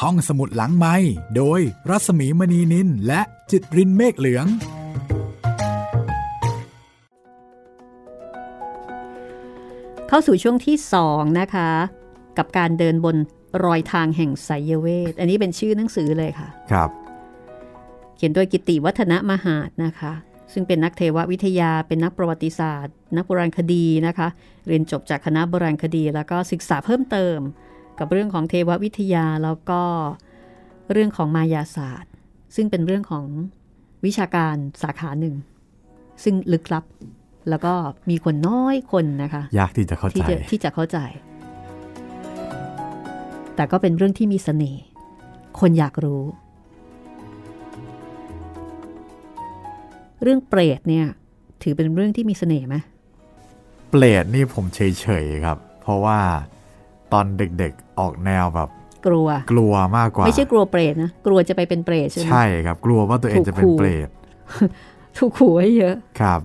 ห้องสมุดหลังไม้โดยรัสมีมณีนินและจิตรินเมฆเหลือง เข้าสู่ช่วงที่สองนะคะ กับการเดินบนรอยทางแห่งไสยเวท อันนี้เป็นชื่อหนังสือเลยค่ะ ครับ เขียนโดยกิติวัฒนมหาดนะคะ ซึ่งเป็นนักเทววิทยาเป็นนักประวัติศาสตร์ นักโบราณคดีนะคะ เรียนจบจากคณะโบราณคดี แล้วก็ศึกษาเพิ่มเติม กับเรื่องของเทววิทยาแล้วก็เรื่องของมายาศาสตร์ ซึ่งเป็นเรื่องของวิชาการสาขาหนึ่ง ซึ่งลึกลับ แล้วก็มีคนน้อยคนนะคะ ยากที่จะเข้าใจที่จะเข้าใจ แต่ก็เป็นเรื่องที่มีสเสน่ห์คนอยากรู้ เรื่องเปรตเนี่ย ถือเป็นเรื่องที่มีเสน่ห์ไหมเปรตนี่ผมเฉยๆครับ เพราะว่า ตอนเด็กๆออกแนวแบบกลัวกลัวมากกว่า ไม่ใช่กลัวเปรตนะกลัวจะไปเป็นเปรตใช่ไหมใช่ครับ กลัวว่าตัวเองจะเป็นเปรตถูกขู่ไว้เยอะครับ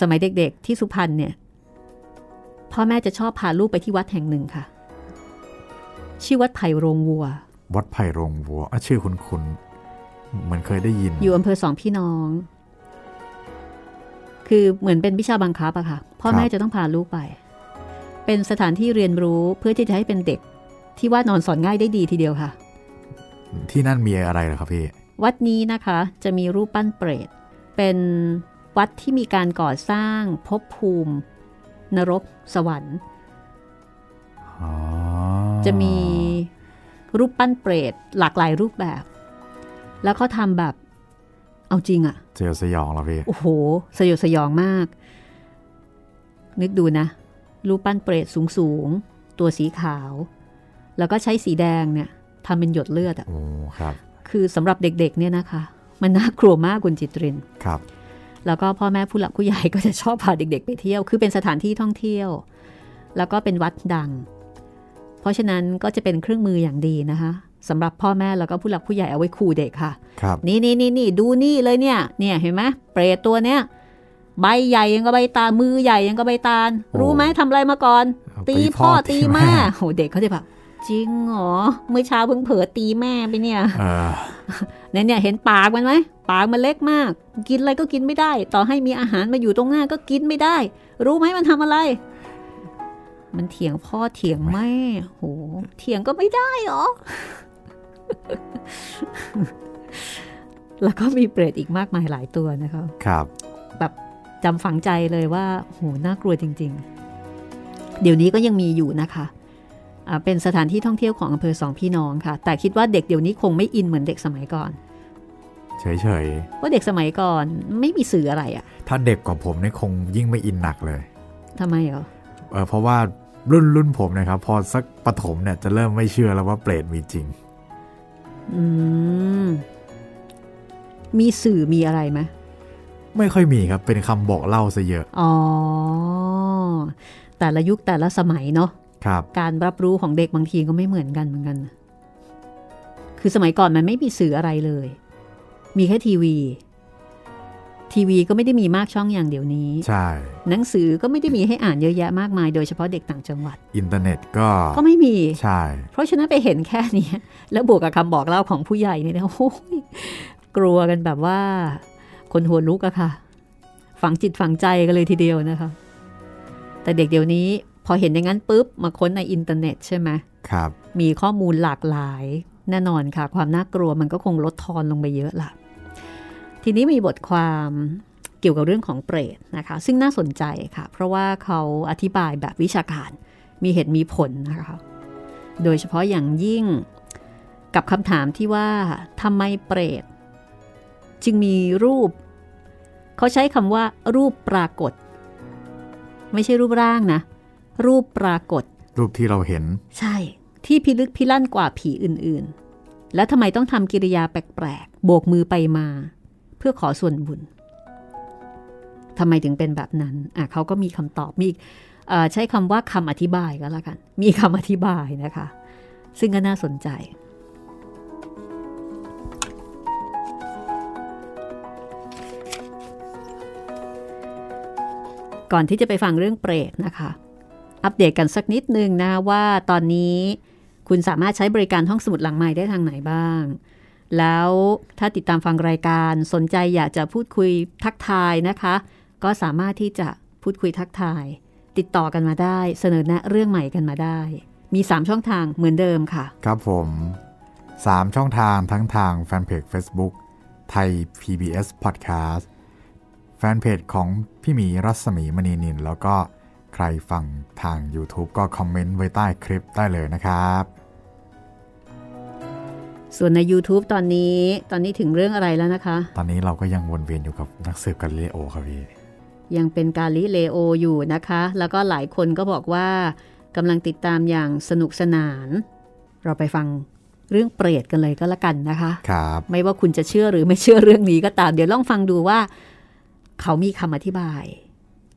สมัยเด็กๆ ที่สุพรรณเนี่ยพ่อแม่จะชอบพาลูกไปที่วัดแห่งหนึ่งค่ะ ชื่อวัดไผ่โรงวัว วัดไผ่โรงวัวชื่อคุณคุณเหมือนเคยได้ยิน อยู่อำเภอสองพี่น้อง คือเหมือนเป็นวิชาบังคับอะค่ะ พ่อแม่จะต้องพาลูกไป เป็นสถานที่เรียนรู้เพื่อที่จะให้เป็นเด็ก ที่ว่านอนสอนง่ายได้ดีทีเดียวค่ะ ที่นั่นมีอะไรเหรอครับพี่ วัดนี้นะคะจะมีรูปปั้นเปรต เป็นวัดที่มีการก่อสร้างภพภูมิ นรก สวรรค์ จะมีรูปปั้นเปรตหลากหลายรูปแบบ แล้วเขาทำแบบ เอาจริงอะสยดสยองเหรอพี่ โอ้โห สยดสยองมาก นึกดูนะ รูปปั้นเปรตสูงสูง ตัวสีขาว แล้วก็ใช้สีแดงเนี่ยทำเป็นหยดเลือดอะโอ้ครับ คือสำหรับเด็กๆเนี่ยนะคะ มันน่ากลัวมากคุณจิตรินครับ แล้วก็พ่อแม่ผู้หลักผู้ใหญ่ก็จะชอบพาเด็ก ๆ ไปเที่ยว คือเป็นสถานที่ท่องเที่ยว แล้วก็เป็นวัดดัง เพราะฉะนั้นก็จะเป็นเครื่องมืออย่างดีนะคะสำหรับพ่อแม่แล้วก็ผู้หลักผู้ใหญ่เอาไว้ขู่เด็กค่ะ ครับ นี่นี่นี่นี่ดูนี่เลยเนี่ย เนี่ยเห็นไหมเปรตตัวเนี้ย ใบใหญ่ยังก็ใบตา มือใหญ่ยังก็ใบตาล รู้ไหมทำอะไรมาก่อน ตีพ่อตีแม่โหเด็กเขาจะแบบจริงเหรอ เมื่อเช้าเพิ่งเผลอตีแม่ไปเนี่ยเนี่ยเนี่ยเห็นปากมันไหม ปากมันเล็กมาก กินอะไรก็กินไม่ได้ ต่อให้มีอาหารมาอยู่ตรงหน้าก็กินไม่ได้ รู้ไหมมันทำอะไร มันเถียงพ่อเถียงแม่โห เถียงก็ไม่ได้หรอ แล้วก็มีเปรตอีกมากมายหลายตัวนะคะ ครับ แบบ จำฝังใจเลยว่าโหน่ากลัวจริง ๆ เดี๋ยวนี้ก็ยังมีอยู่นะคะเป็นสถานที่ท่องเที่ยวของอำเภอสองพี่น้องค่ะ แต่คิดว่าเด็กเดี๋ยวนี้คงไม่อินเหมือนเด็กสมัยก่อนเฉยๆว่าเด็กสมัยก่อนไม่มีสื่ออะไรอะ่ะถ้าเด็กกว่าผมเนี่ยคงยิ่งไม่อินหนักเลยทำไมเหรอเออเพราะว่ารุ่นรุ่นผมนะครับ พอสักปฐมเนี่ยจะเริ่มไม่เชื่อแล้วว่าเปรตมีจริง อืม มีสื่อมีอะไรไหม ไม่ค่อยมีครับ เป็นคำบอกเล่าซะเยอะ อ๋อ แต่ละยุคแต่ละสมัยเนาะครับ การรับรู้ของเด็กบางทีก็ไม่เหมือนกันเหมือนกัน คือสมัยก่อนมันไม่มีสื่ออะไรเลย มีแค่ทีวี ทีวีก็ไม่ได้มีมากช่องอย่างเดี๋ยวนี้ ใช่ หนังสือก็ไม่ได้มีให้อ่านเยอะแยะมากมาย โดยเฉพาะเด็กต่างจังหวัด อินเทอร์เน็ตก็ ก็ไม่มี ใช่ เพราะฉะนั้นไปเห็นแค่เนี้ยแล้วบวกกับคำบอกเล่าของผู้ใหญ่เนี่ยนะโอ้ยกลัวกันแบบว่า ขนหัวลุกอะค่ะ ฝังจิตฝังใจกันเลยทีเดียวนะคะ แต่เด็กเดี๋ยวนี้พอเห็นอย่างนั้นปุ๊บมาค้นในอินเทอร์เน็ตใช่ไหมครับ มีข้อมูลหลากหลาย แน่นอนค่ะ ความน่ากลัวมันก็คงลดทอนลงไปเยอะละทีนี้มีบทความเกี่ยวกับเรื่องของเปรตนะคะ ซึ่งน่าสนใจค่ะ เพราะว่าเขาอธิบายแบบวิชาการ มีเหตุมีผลนะคะ โดยเฉพาะอย่างยิ่งกับคำถามที่ว่าทำไมเปรต จึงมีรูป เขาใช้คำว่า รูปปรากฏ ไม่ใช่รูปร่างนะ รูปปรากฏ รูปที่เราเห็น ใช่ ที่พิลึกพิลั่นกว่าผีอื่นๆ แล้วทำไมต้องทำกิริยาแปลกๆ โบกมือไปมา เพื่อขอส่วนบุญทำไมถึงเป็นแบบนั้นอะเขาก็มีคำตอบมีเอ่อใช้คำว่าคำอธิบายก็แล้วกัน มีคำอธิบายนะคะ ซึ่งก็น่าสนใจ ก่อนที่จะไปฟังเรื่องเปรตนะคะ อัปเดตกันสักนิดนึงนะว่าตอนนี้คุณสามารถใช้บริการห้องสมุดหลังใหม่ได้ทางไหนบ้าง แล้วถ้าติดตามฟังรายการสนใจอยากจะพูดคุยทักทายนะคะ ก็สามารถที่จะพูดคุยทักทาย ติดต่อกันมาได้ เสนอแนะเรื่องใหม่กันมาได้ มี 3 ช่องทางเหมือนเดิมค่ะ ครับผม 3 ช่องทางทั้งทางแฟนเพจ Facebook ไทย PBS Podcast แฟนเพจของพี่หมีรัศมีมณีนิน แล้วก็ใครฟังทาง YouTube ก็คอมเมนต์ไว้ใต้คลิปได้เลยนะครับ ส่วนใน YouTube ตอนนี้ตอนนี้ถึงเรื่องอะไรแล้วนะคะ ตอนนี้เราก็ยังวนเวียนอยู่กับนักสืบกันเลโอครับพี่ยังเป็นกาลิเลโออยู่นะคะ แล้วก็หลายคนก็บอกว่ากำลังติดตามอย่างสนุกสนาน เราไปฟังเรื่องเปรตกันเลยก็แล้วกันนะคะครับไม่ว่าคุณจะเชื่อหรือไม่เชื่อเรื่องนี้ก็ตาม เดี๋ยวลองฟังดูว่า เขามีคำอธิบาย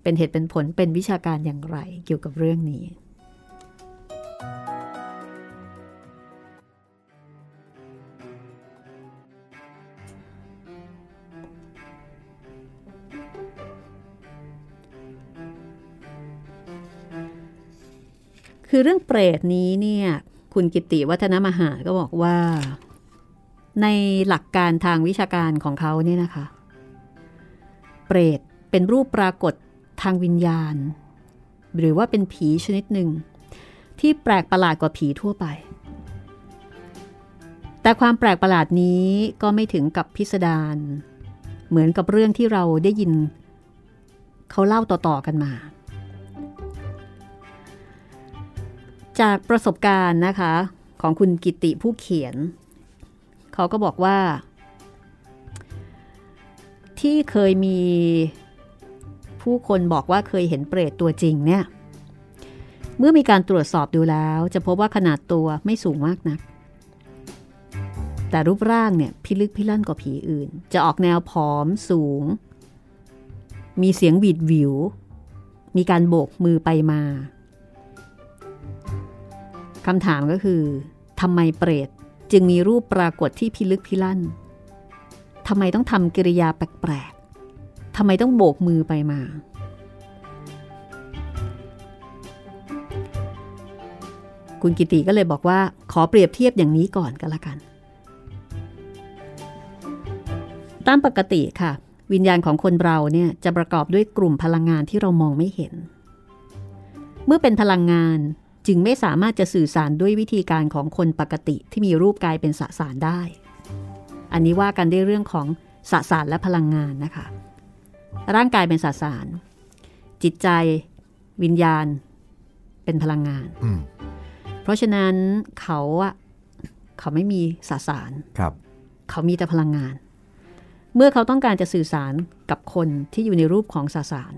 เป็นเหตุเป็นผลเป็นวิชาการอย่างไรเกี่ยวกับเรื่องนี้ คือเรื่องเปรตนี้เนี่ยคุณกิติวัฒนมหาก็บอกว่า ในหลักการทางวิชาการของเขาเนี่ยนะคะ เปรตเป็นรูปปรากฏทางวิญญาณ หรือว่าเป็นผีชนิดหนึ่ง ที่แปลกประหลาดกว่าผีทั่วไป แต่ความแปลกประหลาดนี้ก็ไม่ถึงกับพิสดารเหมือนกับเรื่องที่เราได้ยิน เขาเล่าต่อๆกันมา จากประสบการณ์นะคะของคุณกิติผู้เขียน เขาก็บอกว่า ที่เคยมีผู้คนบอกว่าเคยเห็นเปรตตัวจริงเนี่ย เมื่อมีการตรวจสอบดูแล้วจะพบว่าขนาดตัวไม่สูงมากนัก แต่รูปร่างเนี่ยพิลึกพิลั่นกว่าผีอื่น จะออกแนวผอมสูง มีเสียงหวีดหวิว มีการโบกมือไปมาคำถามก็คือทำไมเปรตจึงมีรูปปรากฏที่พิลึกพิลั่น ทำไมต้องทำกิริยาแปลกๆทำไมต้องโบกมือไปมา คุณกิติก็เลยบอกว่า ขอเปรียบเทียบอย่างนี้ก่อนก็แล้วกัน ตามปกติค่ะ วิญญาณของคนเราเนี่ยจะประกอบด้วยกลุ่มพลังงานที่เรามองไม่เห็น เมื่อเป็นพลังงานจึงไม่สามารถจะสื่อสารด้วยวิธีการของคนปกติที่มีรูปกายเป็นสสารได้ อันนี้ว่ากันด้วยเรื่องของสสารและพลังงานนะคะ ร่างกายเป็นสสาร จิตใจวิญญาณเป็นพลังงานอืมเพราะฉะนั้นเขาอะเขาไม่มีสสารครับ เขามีแต่พลังงาน เมื่อเขาต้องการจะสื่อสารกับคนที่อยู่ในรูปของสสาร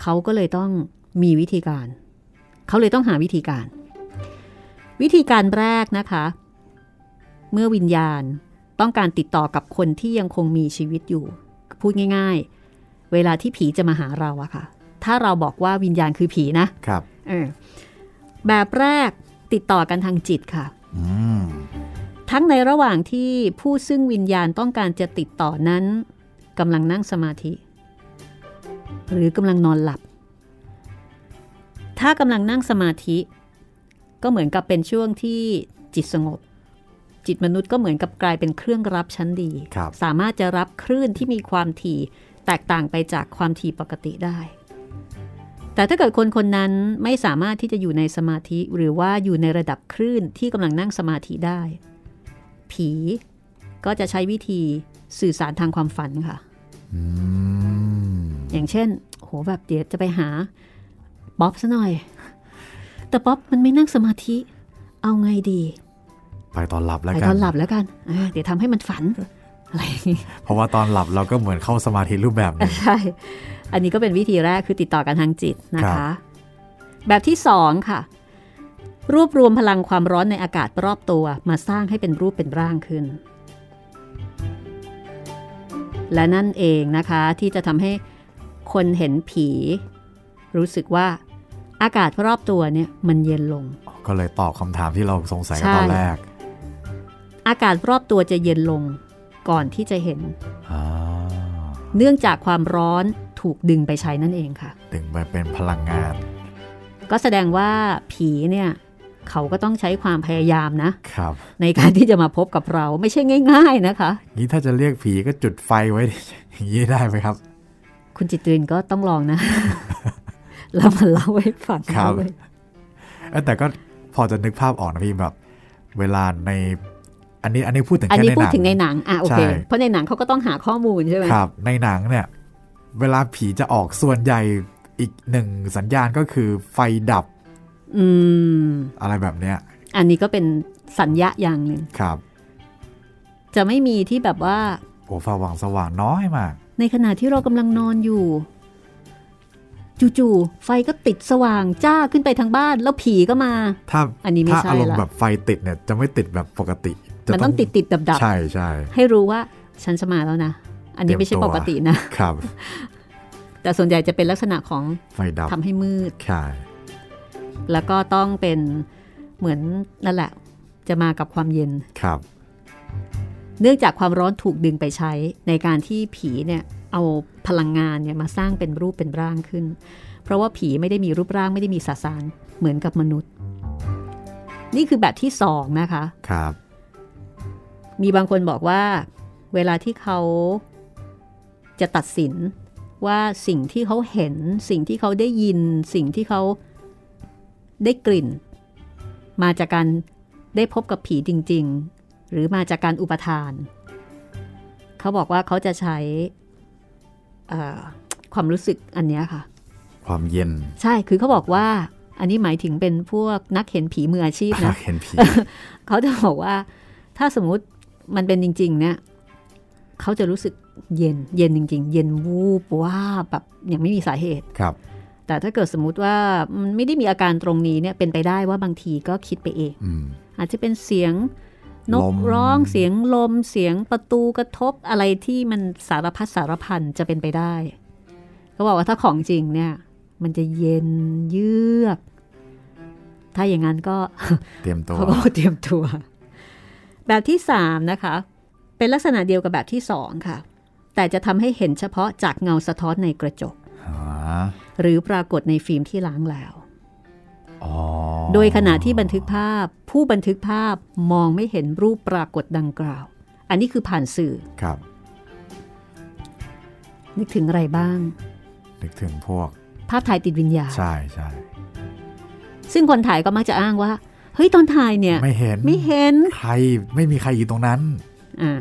เขาก็เลยต้องมีวิธีการ เขาเลยต้องหาวิธีการ วิธีการแรกนะคะ เมื่อวิญญาณต้องการติดต่อกับคนที่ยังคงมีชีวิตอยู่ พูดง่าย ๆ เวลาที่ผีจะมาหาเราอะค่ะ ถ้าเราบอกว่าวิญญาณคือผีนะครับเออแบบแรกติดต่อกันทางจิตค่ะอืมทั้งในระหว่างที่ผู้ซึ่งวิญญาณต้องการจะติดต่อนั้นกำลังนั่งสมาธิ หรือกำลังนอนหลับ ถ้ากำลังนั่งสมาธิ ก็เหมือนกับเป็นช่วงที่จิตสงบ จิตมนุษย์ก็เหมือนกับกลายเป็นเครื่องรับชั้นดีครับสามารถจะรับคลื่นที่มีความถี่ แตกต่างไปจากความถี่ปกติได้ แต่ถ้าเกิดคนคนนั้นไม่สามารถที่จะอยู่ในสมาธิหรือว่าอยู่ในระดับคลื่นที่กำลังนั่งสมาธิได้ ผีก็จะใช้วิธีสื่อสารทางความฝันค่ะอืมอย่างเช่น โหแบบเดี๋ยวจะไปหาป๊อปซะหน่อย แต่ป๊อปมันไม่นั่งสมาธิ เอาไงดี ไปตอนหลับแล้วไปกัตอนหลับแล้วกันเออเดี๋ยวทำให้มันฝันอะไรอย่างงี้เพราะว่าตอนหลับเราก็เหมือนเข้าสมาธิรูปแบบหนึงใช่อันนี้ก็เป็นวิธีแรกคือติดต่อกันทางจิตนะครัคะบแบบที่สองค่ะ รวบรวมพลังความร้อนในอากาศรอบตัวมาสร้างให้เป็นรูปเป็นร่างขึ้น และนั่นเองนะคะที่จะทำให้คนเห็นผี รู้สึกว่าอากาศรอบตัวเนี่ยมันเย็นลง ก็เลยตอบคำถามที่เราสงสัยกันใช่ตอนแรก อากาศรอบตัวจะเย็นลงก่อนที่จะเห็นอ่าเนื่องจากความร้อนถูกดึงไปใช้นั่นเองค่ะ ดึงไปเป็นพลังงาน ก็แสดงว่าผีเนี่ย เขาก็ต้องใช้ความพยายามนะครับ ในการที่จะมาพบกับเราไม่ใช่ง่าย ๆนะคะ นี้ถ้าจะเรียกผีก็จุดไฟไว้อย่างนี้ได้ไหมครับ คุณจิตรินก็ต้องลองนะแล้วมาเล่าให้ฟังครับด้วยเอ้ยแต่ก็พอจะนึกภาพออกนะพี่แบบ เวลาใน อันนี้อันนี้พูดถึงอันแค่นี้ในพูหดนังถึงในหนังอะโอเคใช่เพราะในหนังเขาก็ต้องหาข้อมูลใช่ไหมครับ ในหนังเนี่ย เวลาผีจะออกส่วนใหญ่อีกหนึ่งสัญญาณก็คือไฟดับ อืม อะไรแบบเนี้ย อันนี้ก็เป็นสัญญาอย่างหนึ่งครับ จะไม่มีที่แบบว่าโอ้ฟ้าว่างสว่างน้อยมาก ในขณะที่เรากำลังนอนอยู่จู่ๆไฟก็ติดสว่างจ้าขึ้นไปทางบ้านแล้วผีก็มา ถ้าอันนี้ไม่ถ้าใช่อารมณ์ละแบบไฟติดเนี่ยจะไม่ติดแบบปกติจะ มันต้องติดติดดับดับๆใช่ใช่ให้รู้ว่าฉันจะมาแล้วนะ อันนี้ไม่ใช่เตรีปยมตัวกตินะครับ แต่ส่วนใหญ่จะเป็นลักษณะของไฟดับทำให้มืดใช่แล้วก็ต้องเป็นเหมือนนั่นแหละ จะมากับความเย็นครับ เนื่องจากความร้อนถูกดึงไปใช้ในการที่ผีเนี่ยเอาพลังงานเนี่ยมาสร้างเป็นรูปเป็นร่างขึ้น เพราะว่าผีไม่ได้มีรูปร่างไม่ได้มีสสารเหมือนกับมนุษย์ นี่คือแบบที่สองนะคะ ครับ มีบางคนบอกว่า เวลาที่เขาจะตัดสินว่าสิ่งที่เขาเห็น สิ่งที่เขาได้ยิน สิ่งที่เขาได้กลิ่น มาจากการได้พบกับผีจริง ๆ หรือมาจากการอุปทาน เขาบอกว่าเขาจะใช้เอ่อความรู้สึกอันเนี้ยค่ะ ความเย็น ใช่คือเขาบอกว่า อันนี้หมายถึงเป็นพวกนักเห็นผีมืออาชีพนะเห็นผีเขาจะบอกว่า ถ้าสมมุติ มันเป็นจริง ๆ เนี่ยเขาจะรู้สึกเย็นเย็นจริง ๆ เย็นวูบว่าบแบบอย่างไม่มีสาเหตุครับ แต่ถ้าเกิดสมมุติว่ามันไม่ได้มีอาการตรงนี้เนี่ยเป็นไปได้ว่าบางทีก็คิดไปเองอืมอาจจะเป็นเสียงนกลมร้องเสียงลมเสียงประตูกระทบอะไรที่มันสารพัดสารพันจะเป็นไปได้เขาบอกว่าถ้าของจริงเนี่ย มันจะเย็นเยือก ถ้าอย่างนั้นก็เตรียมตัวเขาก็เตรียมตัว แบบที่สามนะคะ เป็นลักษณะเดียวกับแบบที่สองค่ะ แต่จะทำให้เห็นเฉพาะจากเงาสะท้อนในกระจกอ๋อหรือปรากฏในฟิล์มที่ล้างแล้วอ๋อโดยขณะที่บันทึกภาพ ผู้บันทึกภาพมองไม่เห็นรูปปรากฏดังกล่าว อันนี้คือผ่านสื่อครับ นึกถึงอะไรบ้าง นึกถึงพวก ภาพถ่ายติดวิญญาณใช่ใช่ซึ่งคนถ่ายก็มักจะอ้างว่า เฮ้ยตอนถ่ายเนี่ย ไม่เห็นไม่เห็นใครไม่มีใครอยู่ตรงนั้นอ่า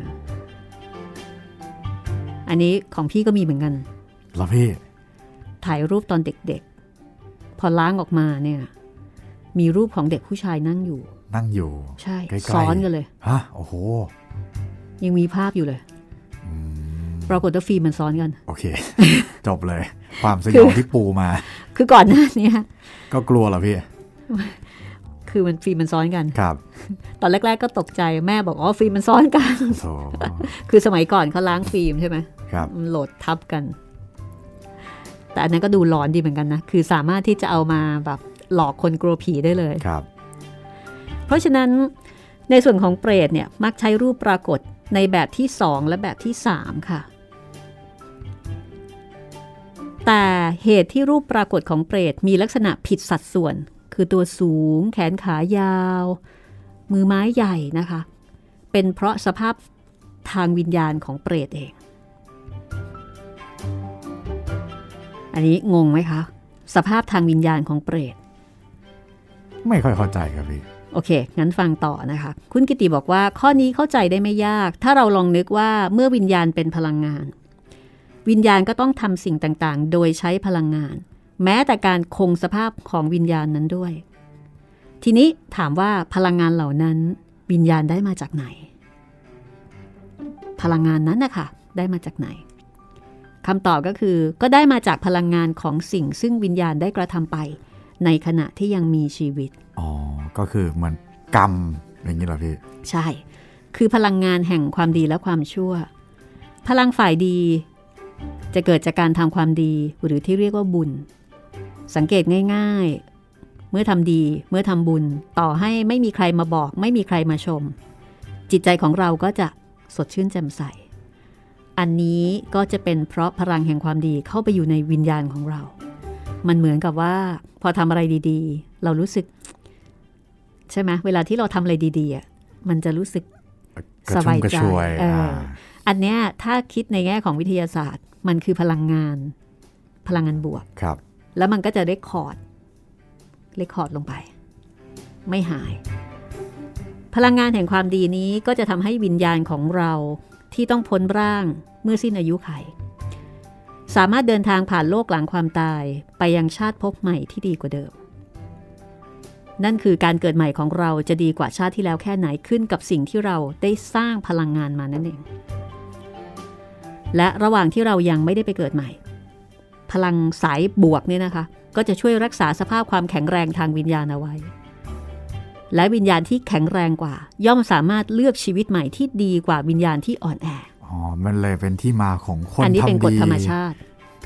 อันนี้ของพี่ก็มีเหมือนกันแล้วพี่ ถ่ายรูปตอนเด็กๆ พอล้างออกมาเนี่ย มีรูปของเด็กผู้ชายนั่งอยู่ นั่งอยู่ ใช่ใกล้ๆซ้อนกันเลยฮะโอ้โห ยังมีภาพอยู่เลยอืมปรากฏว่าฟิล์มมันซ้อนกัน โอเค จบเลย ความสคืยอองที่ปูมา คือก่อนหน้าเนี้ยก็กลัวเหรอพี่ คือมันฟิล์มมันซ้อนกันครับ ตอนแรก ๆ ก็ตกใจแม่บอกอ๋อฟิล์มมันซ้อนกันโถคือสมัยก่อนเขาล้างฟิล์มใช่ไหมครับมันโหลดทับกัน แต่อันนั้นก็ดูหลอนดีเหมือนกันนะ คือสามารถที่จะเอามาแบบหลอกคนกลัวผีได้เลยครับ เพราะฉะนั้นในส่วนของเปรตเนี่ยมักใช้รูปปรากฏในแบบที่ 2 และแบบที่ 3 ค่ะ แต่เหตุที่รูปปรากฏของเปรตมีลักษณะผิดสัดส่วน คือตัวสูง แขนขายาว มือไม้ใหญ่นะคะ เป็นเพราะสภาพทางวิญญาณของเปรตเอง อันนี้งงไหมคะ สภาพทางวิญญาณของเปรต ไม่ค่อยเข้าใจครับพี่โอเค งั้นฟังต่อนะคะ คุณกิติบอกว่าข้อนี้เข้าใจได้ไม่ยาก ถ้าเราลองนึกว่าเมื่อวิญญาณเป็นพลังงาน วิญญาณก็ต้องทำสิ่งต่างๆ โดยใช้พลังงาน แม้แต่การคงสภาพของวิญญาณนั้นด้วย ทีนี้ถามว่าพลังงานเหล่านั้นวิญญาณได้มาจากไหน พลังงานนั้นนะคะได้มาจากไหนคำตอบก็คือก็ได้มาจากพลังงานของสิ่งซึ่งวิญญาณได้กระทำไป ในขณะที่ยังมีชีวิต อ๋อ ก็คือเหมือนกรรมอย่างนี้เหรอพี่ ใช่ คือพลังงานแห่งความดีและความชั่ว พลังฝ่ายดี จะเกิดจากการทำความดีหรือที่เรียกว่าบุญ สังเกตง่าย ๆ เมื่อทำดีเมื่อทำบุญต่อให้ไม่มีใครมาบอก ไม่มีใครมาชม จิตใจของเราก็จะสดชื่นแจ่มใส อันนี้ก็จะเป็นเพราะพลังแห่งความดีเข้าไปอยู่ในวิญญาณของเรา มันเหมือนกับว่า พอทำอะไรดีๆ เรารู้สึก ใช่ไหมเวลาที่เราทำอะไรดีๆอะมันจะรู้สึกกระชุ่มกระชวยเอออ่าอันเนี้ยถ้าคิดในแง่ของวิทยาศาสตร์ มันคือพลังงาน พลังงานบวกครับ แล้วมันก็จะได้ record record ลงไป ไม่หาย พลังงานแห่งความดีนี้ก็จะทำให้วิญญาณของเราที่ต้องพ้นร่างเมื่อสิ้นอายุขัย สามารถเดินทางผ่านโลกหลังความตายไปยังชาติภพใหม่ที่ดีกว่าเดิม นั่นคือการเกิดใหม่ของเราจะดีกว่าชาติที่แล้วแค่ไหนขึ้นกับสิ่งที่เราได้สร้างพลังงานมานั่นเอง และระหว่างที่เรายังไม่ได้ไปเกิดใหม่ พลังสายบวกเนี่ยนะคะ ก็จะช่วยรักษาสภาพความแข็งแรงทางวิญญาณเอาไว้ และวิญญาณที่แข็งแรงกว่า ย่อมสามารถเลือกชีวิตใหม่ที่ดีกว่าวิญญาณที่อ่อนแออ๋อมันเลยเป็นที่มาของคนอันนี้เป็นทำกฎดีธรรมชาติ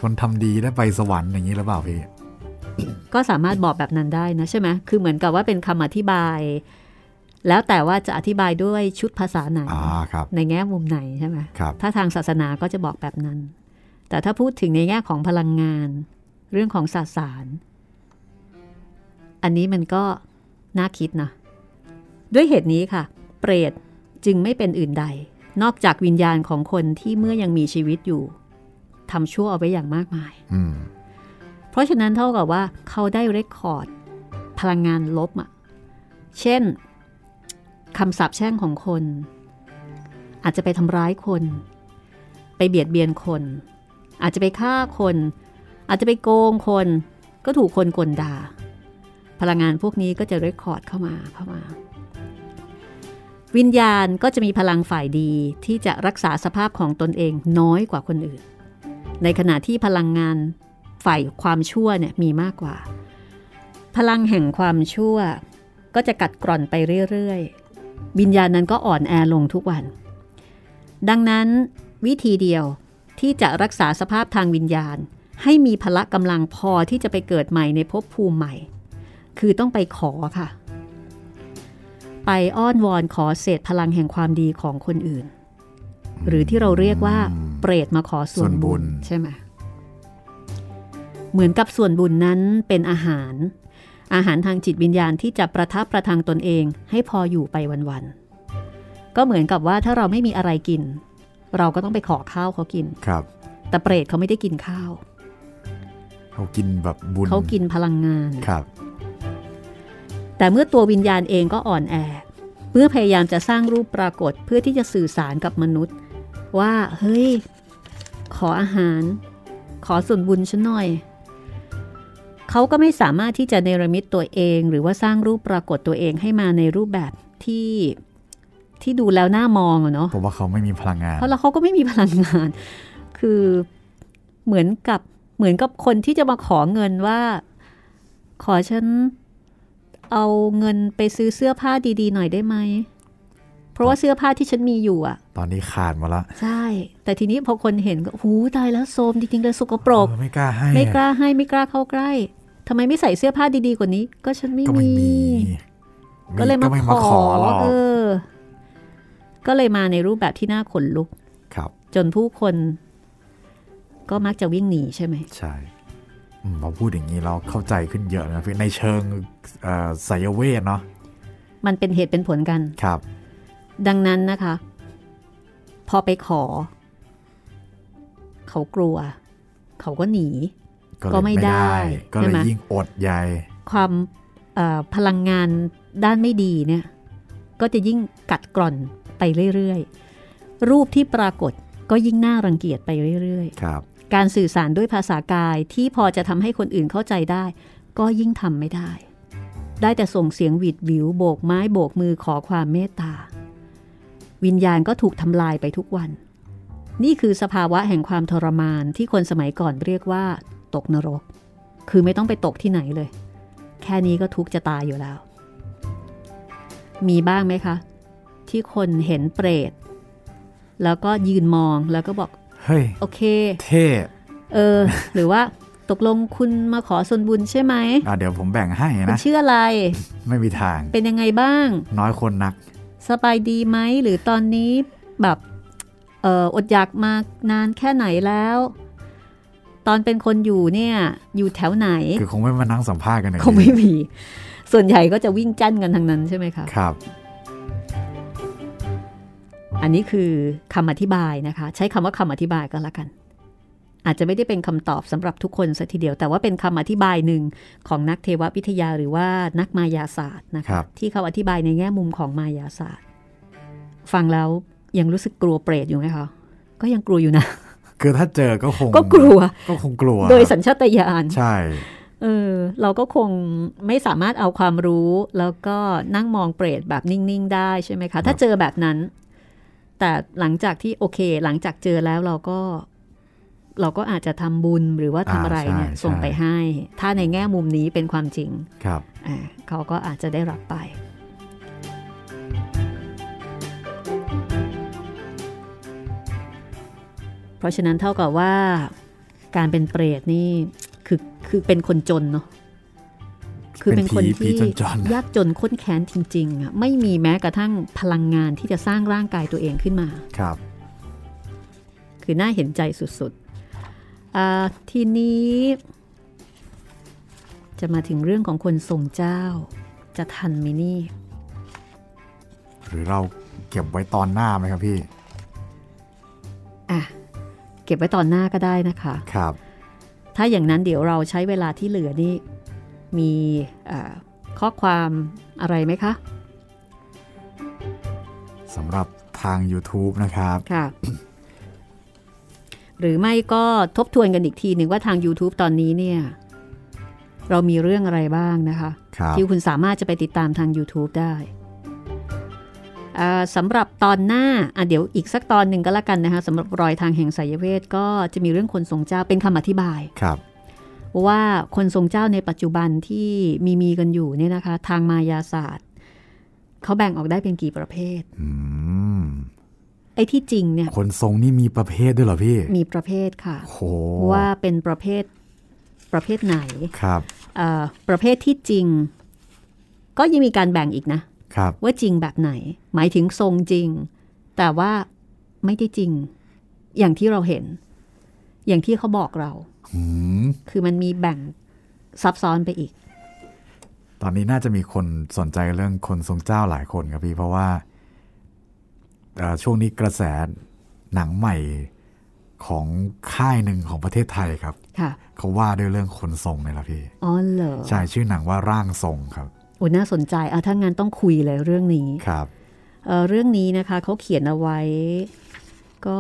คนทำดีได้ไปสวรรค์อย่างนี้หรือเปล่าพี่ก็สามารถบอกแบบนั้นได้นะใช่ไหมคือเหมือนกับว่าเป็นคำอธิบาย แล้วแต่ว่าจะอธิบายด้วยชุดภาษาไหนอ่าครับในแง่มุมไหนใช่ไหมครับถ้าทางศาสนาก็จะบอกแบบนั้น แต่ถ้าพูดถึงในแง่ของพลังงาน เรื่องของศาสาร อันนี้มันก็น่าคิดนะด้วยเหตุนี้ค่ะ เปรตจึงไม่เป็นอื่นใด นอกจากวิญญาณของคนที่เมื่อยังมีชีวิตอยู่ทำชั่วเอาไว้อย่างมากมายอืมเพราะฉะนั้นเท่ากับว่าเขาได้เรคคอร์ด พลังงานลบอะเช่นคำสาปแช่งของคน อาจจะไปทำร้ายคน ไปเบียดเบียนคน อาจจะไปฆ่าคน อาจจะไปโกงคน ก็ถูกคนกลด่า พลังงานพวกนี้ก็จะเรคคอร์ดเข้ามาเข้ามา วิญญาณก็จะมีพลังฝ่ายดีที่จะรักษาสภาพของตนเองน้อยกว่าคนอื่น ในขณะที่พลังงานฝ่ายความชั่วเนี่ยมีมากกว่า พลังแห่งความชั่วก็จะกัดกร่อนไปเรื่อยๆวิญญาณนั้นก็อ่อนแอลงทุกวัน ดังนั้นวิธีเดียว ที่จะรักษาสภาพทางวิญญาณ ให้มีพละกำลังพอที่จะไปเกิดใหม่ในภพภูมิใหม่ คือต้องไปขอค่ะ ไปอ้อนวอนขอเศษพลังแห่งความดีของคนอื่น หรือที่เราเรียกว่า เปรตมาขอส่วนบุญส่วนบุญใช่ไหมเหมือนกับส่วนบุญนั้นเป็นอาหาร อาหารทางจิตวิญญาณที่จะประทับประทังตนเองให้พออยู่ไปวันๆก็เหมือนกับว่าถ้าเราไม่มีอะไรกิน เราก็ต้องไปขอข้าวเขากินครับ แต่เปรตเขาไม่ได้กินข้าว เขากินแบบบุญเขากินพลังงานครับ แต่เมื่อตัววิญญาณเองก็อ่อนแอเมื่อพยายามจะสร้างรูปปรากฏเพื่อที่จะสื่อสารกับมนุษย์ ว่าเฮ้ย ขออาหาร ขอส่วนบุญฉันหน่อย เขาก็ไม่สามารถที่จะเนรมิตตัวเอง หรือว่าสร้างรูปปรากฏตัวเองให้มาในรูปแบบที่ ที่ดูแล้วน่ามองอะเนาะผมว่าเขาไม่มีพลังงาน เพราะแล้วเขาก็ไม่มีพลังงาน คือเหมือนกับเหมือนกับคนที่จะมาขอเงินว่า ขอฉันเอาเงินไปซื้อเสื้อผ้าดีๆ หน่อยได้ไหม เพราะว่าเสื้อผ้าที่ฉันมีอยู่อะตอนนี้ขาดหมาละ ใช่ แต่ทีนี้พอคนเห็นก็หูตายแล้วโซมจริงๆเลยสกปรกเออไม่กล้าให้ ไม่กล้าให้ไม่กล้าเข้าใกล้ทำไมไม่ใส่เสื้อผ้าดีๆกว่านี้ ก็ฉันไม่ก็ไม่มีมี ก็เลยมาไม่ขมาอขอหรอกเออ ก็เลยมาในรูปแบบที่น่าขนลุก ครับ จนผู้คนก็มักจะวิ่งหนีใช่ไหม ใช่อืมพอพูดอย่างนี้เราเข้าใจขึ้นเยอะนะพี่ในเชิงเอ่อไสยเวทเนาะ มันเป็นเหตุเป็นผลกัน ครับ ดังนั้นนะคะ พอไปขอ เขากลัว เขาก็หนี ก็เลยก็ไม่ได้ ก็เลยใช่ไหมยิ่งอดใหญ่ ความเอ่อพลังงานด้านไม่ดีเนี่ย ก็จะยิ่งกัดกร่อน ไปเรื่อยๆ รูปที่ปรากฏก็ยิ่งน่ารังเกียจไปเรื่อยครับๆการสื่อสารด้วยภาษากายที่พอจะทำให้คนอื่นเข้าใจได้ ก็ยิ่งทำไม่ได้ ได้แต่ส่งเสียงหวิดหวิวโบกไม้โบกมือขอความเมตตา วิญญาณก็ถูกทำลายไปทุกวัน นี่คือสภาวะแห่งความทรมานที่คนสมัยก่อนเรียกว่า ตกนรก คือไม่ต้องไปตกที่ไหนเลย แค่นี้ก็ทุกข์จะตายอยู่แล้ว มีบ้างไหมคะ ที่คนเห็นเปรต แล้วก็ยืนมองแล้วก็บอก เฮ้ย โอเค เท่เออ หรือว่าตกลงคุณมาขอส่วนบุญใช่ไหมอะเดี๋ยวผมแบ่งให้คุณนะชื่ออะไร ไม่มีทาง เป็นยังไงบ้าง น้อยคนนัก สบายดีไหม หรือตอนนี้แบบเอออดอยากมานานแค่ไหนแล้ว ตอนเป็นคนอยู่เนี่ยอยู่แถวไหน คือคงไม่มานั่งสัมภาษณ์กันอย่างคงไม่มี ส่วนใหญ่ก็จะวิ่งจั่นกันทางนั้นใช่ไหมคะครับ อันนี้คือคำอธิบายนะคะ ใช้คำว่าคำอธิบายก็แล้วกัน อาจจะไม่ได้เป็นคำตอบสำหรับทุกคนสัทีเดียว แต่ว่าเป็นคำอธิบายหนึ่งของนักเทววิทยาหรือว่านักมายาศาสตร์นะครัคะบที่เขาอธิบายในแง่มุมของมายาศาสตร์ ฟังแล้วยังรู้สึกกลัวเปรตอยู่ไหมคะก็ยังกลัวอยู่นะ คือถ้าเจอก็คงก็กลัวก็คงกลัว โดยสัญชาตญาณใช่เออเราก็คงไม่สามารถเอาความรู้ แล้วก็นั่งมองเปรตแบบนิ่ง ๆ ได้ใช่ไหมคะ ถ้าเจอแบบนั้น แต่หลังจากที่โอเค หลังจากเจอแล้วเราก็ เราก็อาจจะทำบุญหรือว่าทำอะไรเนี่ยอ่าใช่ส่งไปใช่ให้ ถ้าในแง่มุมนี้เป็นความจริงครับอ่าเขาก็อาจจะได้รับไปเพราะฉะนั้นเท่ากับว่าการเป็นเปรตนี่คือคือเป็นคนจนเนาะ คือเป็นคนเป็นผีที่ผีจนๆยากจนข้นแค้นจริงๆอะไม่มีแม้กระทั่งพลังงานที่จะสร้างร่างกายตัวเองขึ้นมาครับ คือน่าเห็นใจสุดๆอ่าทีนี้ จะมาถึงเรื่องของคนทรงเจ้า จะทันไหมนี่ หรือเราเก็บไว้ตอนหน้าไหมครับพี่อะเก็บไว้ตอนหน้าก็ได้นะคะ ครับ ถ้าอย่างนั้นเดี๋ยวเราใช้เวลาที่เหลือนี่ มีอ่าข้อความอะไรไหมคะสำหรับทาง YouTube นะครับค่ะหรือไม่ก็ทบทวนกันอีกทีหนึ่งว่าทาง YouTube ตอนนี้เนี่ย เรามีเรื่องอะไรบ้างนะคะครับที่คุณสามารถจะไปติดตามทาง YouTube ได้อ่าสำหรับตอนหน้าอะเดี๋ยวอีกสักตอนหนึ่งก็แล้วกันนะคะสำหรับรอยทางแห่งไสยเวทก็จะมีเรื่องคนทรงเจ้าเป็นคำอธิบายครับ ว่าคนทรงเจ้าในปัจจุบันที่มีมีกันอยู่เนี่ยนะคะ ทางมายาศาสตร์เขาแบ่งออกได้เป็นกี่ประเภทอืมไอ้ที่จริงเนี่ย คนทรงนี่มีประเภทด้วยเหรอพี่ มีประเภทค่ะโหว่าเป็นประเภทประเภทไหนครับเอ่อประเภทที่จริง ก็ยังมีการแบ่งอีกนะครับว่าจริงแบบไหน หมายถึงทรงจริง แต่ว่าไม่ได้จริง อย่างที่เราเห็น อย่างที่เขาบอกเราอืม คือมันมีแบ่งซับซ้อนไปอีก ตอนนี้น่าจะมีคนสนใจเรื่องคนทรงเจ้าหลายคนครับพี่ เพราะว่าเอ่อช่วงนี้กระแสหนังใหม่ของค่ายหนึ่งของประเทศไทยครับค่ะเขาว่าด้วยเรื่องคนทรงเนี่ยแหละพี่ อ๋อเหรอ ใช่ชื่อหนังว่าร่างทรงครับ โอ้น่าสนใจอะถ้างั้นต้องคุยเลยเรื่องนี้ ครับเอ่อเรื่องนี้นะคะเขาเขียนเอาไว้ ก็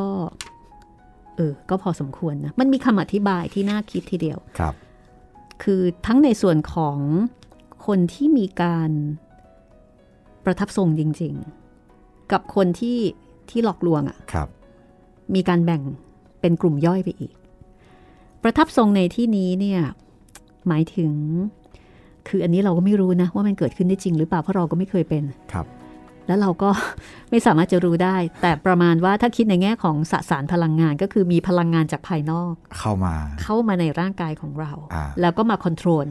เออ ก็พอสมควรนะ มันมีคำอธิบายที่น่าคิดทีเดียว ครับ คือทั้งในส่วนของคนที่มีการประทับทรงจริง ๆ กับคนที่ที่หลอกลวงอะ่ะครับมีการแบ่งเป็นกลุ่มย่อยไปอีก ประทับทรงในที่นี้เนี่ย หมายถึงคคืออันนี้เราก็ไม่รู้นะ ว่ามันเกิดขึ้นได้จริงหรือเปล่า เพราะเราก็ไม่เคยเป็น ครับ แล้วเราก็ไม่สามารถจะรู้ได้ แต่ประมาณว่าถ้าคิดในแง่ของสสารพลังงานก็คือมีพลังงานจากภายนอก เข้ามาเข้ามาในร่างกายของเราอ่าแล้วก็มา control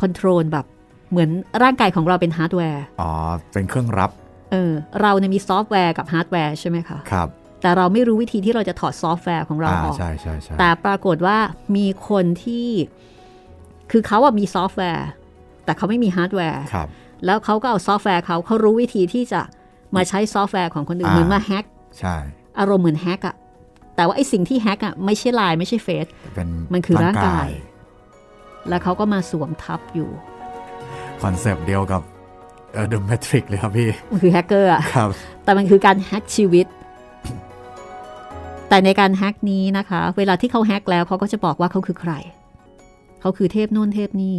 control แบบเหมือนร่างกายของเราเป็นฮาร์ดแวร์อ๋อเป็นเครื่องรับเออเราเนี่ยมีซอฟต์แวร์กับฮาร์ดแวร์ใช่ไหมคะครับแต่เราไม่รู้วิธีที่เราจะถอดซอฟต์แวร์ของเราอ่าออกใช่ใช่ใช่แต่ปรากฏว่ามีคนที่ คือเขาอะมีซอฟต์แวร์ แต่เขาไม่มีฮาร์ดแวร์ครับ แล้วเขาก็เอาซอฟต์แวร์เขาเขารู้วิธีที่จะมาใช้ซอฟต์แวร์ของคนอื่นอ่าเหมือนมาแฮกใช่อารมณ์เหมือนแฮกอะแต่ว่าไอสิ่งที่แฮกอะไม่ใช่ไลน์ไม่ใช่เฟซเป็นมันคือร่างกาย แล้วเขาก็มาสวมทับอยู่ concept เดียวกับเออ The Matrix เลยครับพี่ มันคือแฮกเกอร์อะครับ แต่มันคือการแฮกชีวิต แต่ในการแฮกนี้นะคะ เวลาที่เขาแฮกแล้วเขาก็จะบอกว่าเขาคือใคร เขาคือเทพนู่นเทพนี่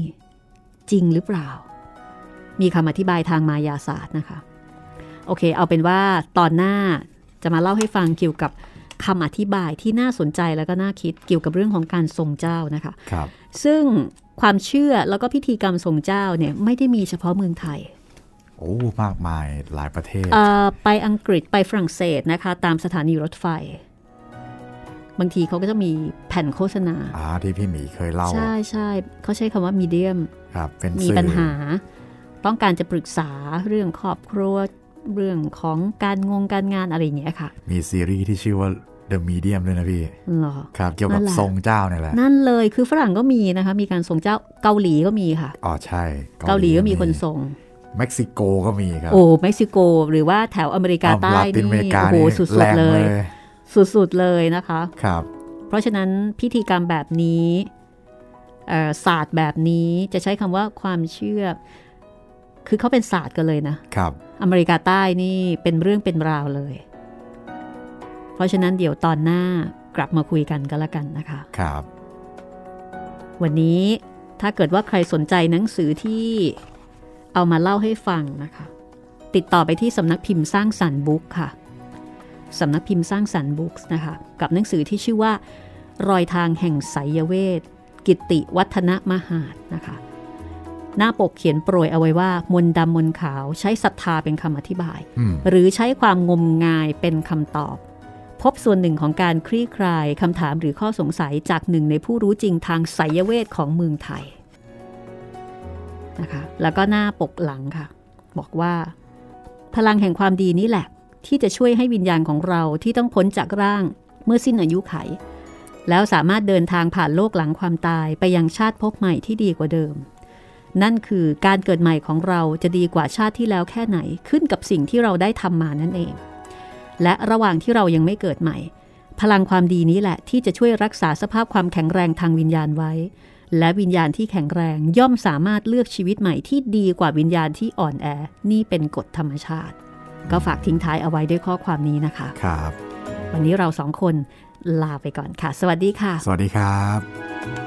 จริงหรือเปล่า มีคำอธิบายทางมายาศาสตร์นะคะ โอเค เอาเป็นว่าตอนหน้าจะมาเล่าให้ฟังเกี่ยวกับคำอธิบายที่น่าสนใจแล้วก็น่าคิดเกี่ยวกับเรื่องของการทรงเจ้านะคะครับซึ่งความเชื่อแล้วก็พิธีกรรมทรงเจ้าเนี่ยไม่ได้มีเฉพาะเมืองไทย โอ้มากมายหลายประเทศเอ่อไปอังกฤษไปฝรั่งเศสนะคะ ตามสถานีรถไฟ บางทีเขาก็จะมีแผ่นโฆษณาอ่าที่พี่หมีเคยเล่า ใช่ใช่เขาใช้คำว่ามีเดียมครับเป็นมีสื่อปัญหา ต้องการจะปรึกษาเรื่องครอบครัวเรื่องของการงงการงานอะไรอย่างเงี้ยค่ะ มีซีรีส์ที่ชื่อว่า The Medium ด้วยนะพี่เหรอครับ เกี่ยวกับนั่นแหละทรงเจ้าเนี่ยแหละ นั่นเลยคือฝรั่งก็มีนะคะ มีการทรงเจ้าเกาหลีก็มีค่ะ อ๋อใช่ เกาหลีก็มีคนทรงเม็กซิโกก็มีครับ โอ้เม็กซิโกหรือว่าแถวอเมริกาใต้ลาตินอเมรินี่กาโอ้โหนี่สุแรดงๆเลยเลย สุดๆเลยนะคะครับ เพราะฉะนั้นพิธีกรรมแบบนี้เอ่อศาสตร์แบบนี้จะใช้คำว่าความเชื่อ คือเขาเป็นศาสตร์กันเลยนะครับ อเมริกาใต้นี่เป็นเรื่องเป็นราวเลย เพราะฉะนั้นเดี๋ยวตอนหน้ากลับมาคุยกันก็แล้วกันนะคะครับ วันนี้ถ้าเกิดว่าใครสนใจหนังสือที่เอามาเล่าให้ฟังนะคะ ติดต่อไปที่สำนักพิมพ์สร้างสรรค์บุ๊กค่ะสำนักพิมพ์สร้างสรรค์บุ๊กนะคะ กับหนังสือที่ชื่อว่า รอยทางแห่งไสยเวท กิตติวัฒนมหาดนะคะ หน้าปกเขียนโปรยเอาไว้ว่า มนต์ดำมนต์ขาวใช้ศรัทธาเป็นคำอธิบายอืมหรือใช้ความงมงายเป็นคำตอบ พบส่วนหนึ่งของการคลี่คลายคำถามหรือข้อสงสัยจากหนึ่งในผู้รู้จริงทางไสยเวทของเมืองไทยนะคะแล้วก็หน้าปกหลังค่ะ บอกว่า พลังแห่งความดีนี่แหละ ที่จะช่วยให้วิญญาณของเราที่ต้องพ้นจากร่างเมื่อสิ้นอายุไข แล้วสามารถเดินทางผ่านโลกหลังความตายไปยังชาติภพใหม่ที่ดีกว่าเดิม นั่นคือการเกิดใหม่ของเราจะดีกว่าชาติที่แล้วแค่ไหนขึ้นกับสิ่งที่เราได้ทำมานั่นเอง และระหว่างที่เรายังไม่เกิดใหม่ พลังความดีนี้แหละที่จะช่วยรักษาสภาพความแข็งแรงทางวิญญาณไว้ และวิญญาณที่แข็งแรงย่อมสามารถเลือกชีวิตใหม่ที่ดีกว่าวิญญาณที่อ่อนแอ นี่เป็นกฎธรรมชาติ ก็ฝากทิ้งท้ายเอาไว้ด้วยข้อความนี้นะคะครับ วันนี้เราสองคนลาไปก่อนค่ะ สวัสดีค่ะ สวัสดีครับ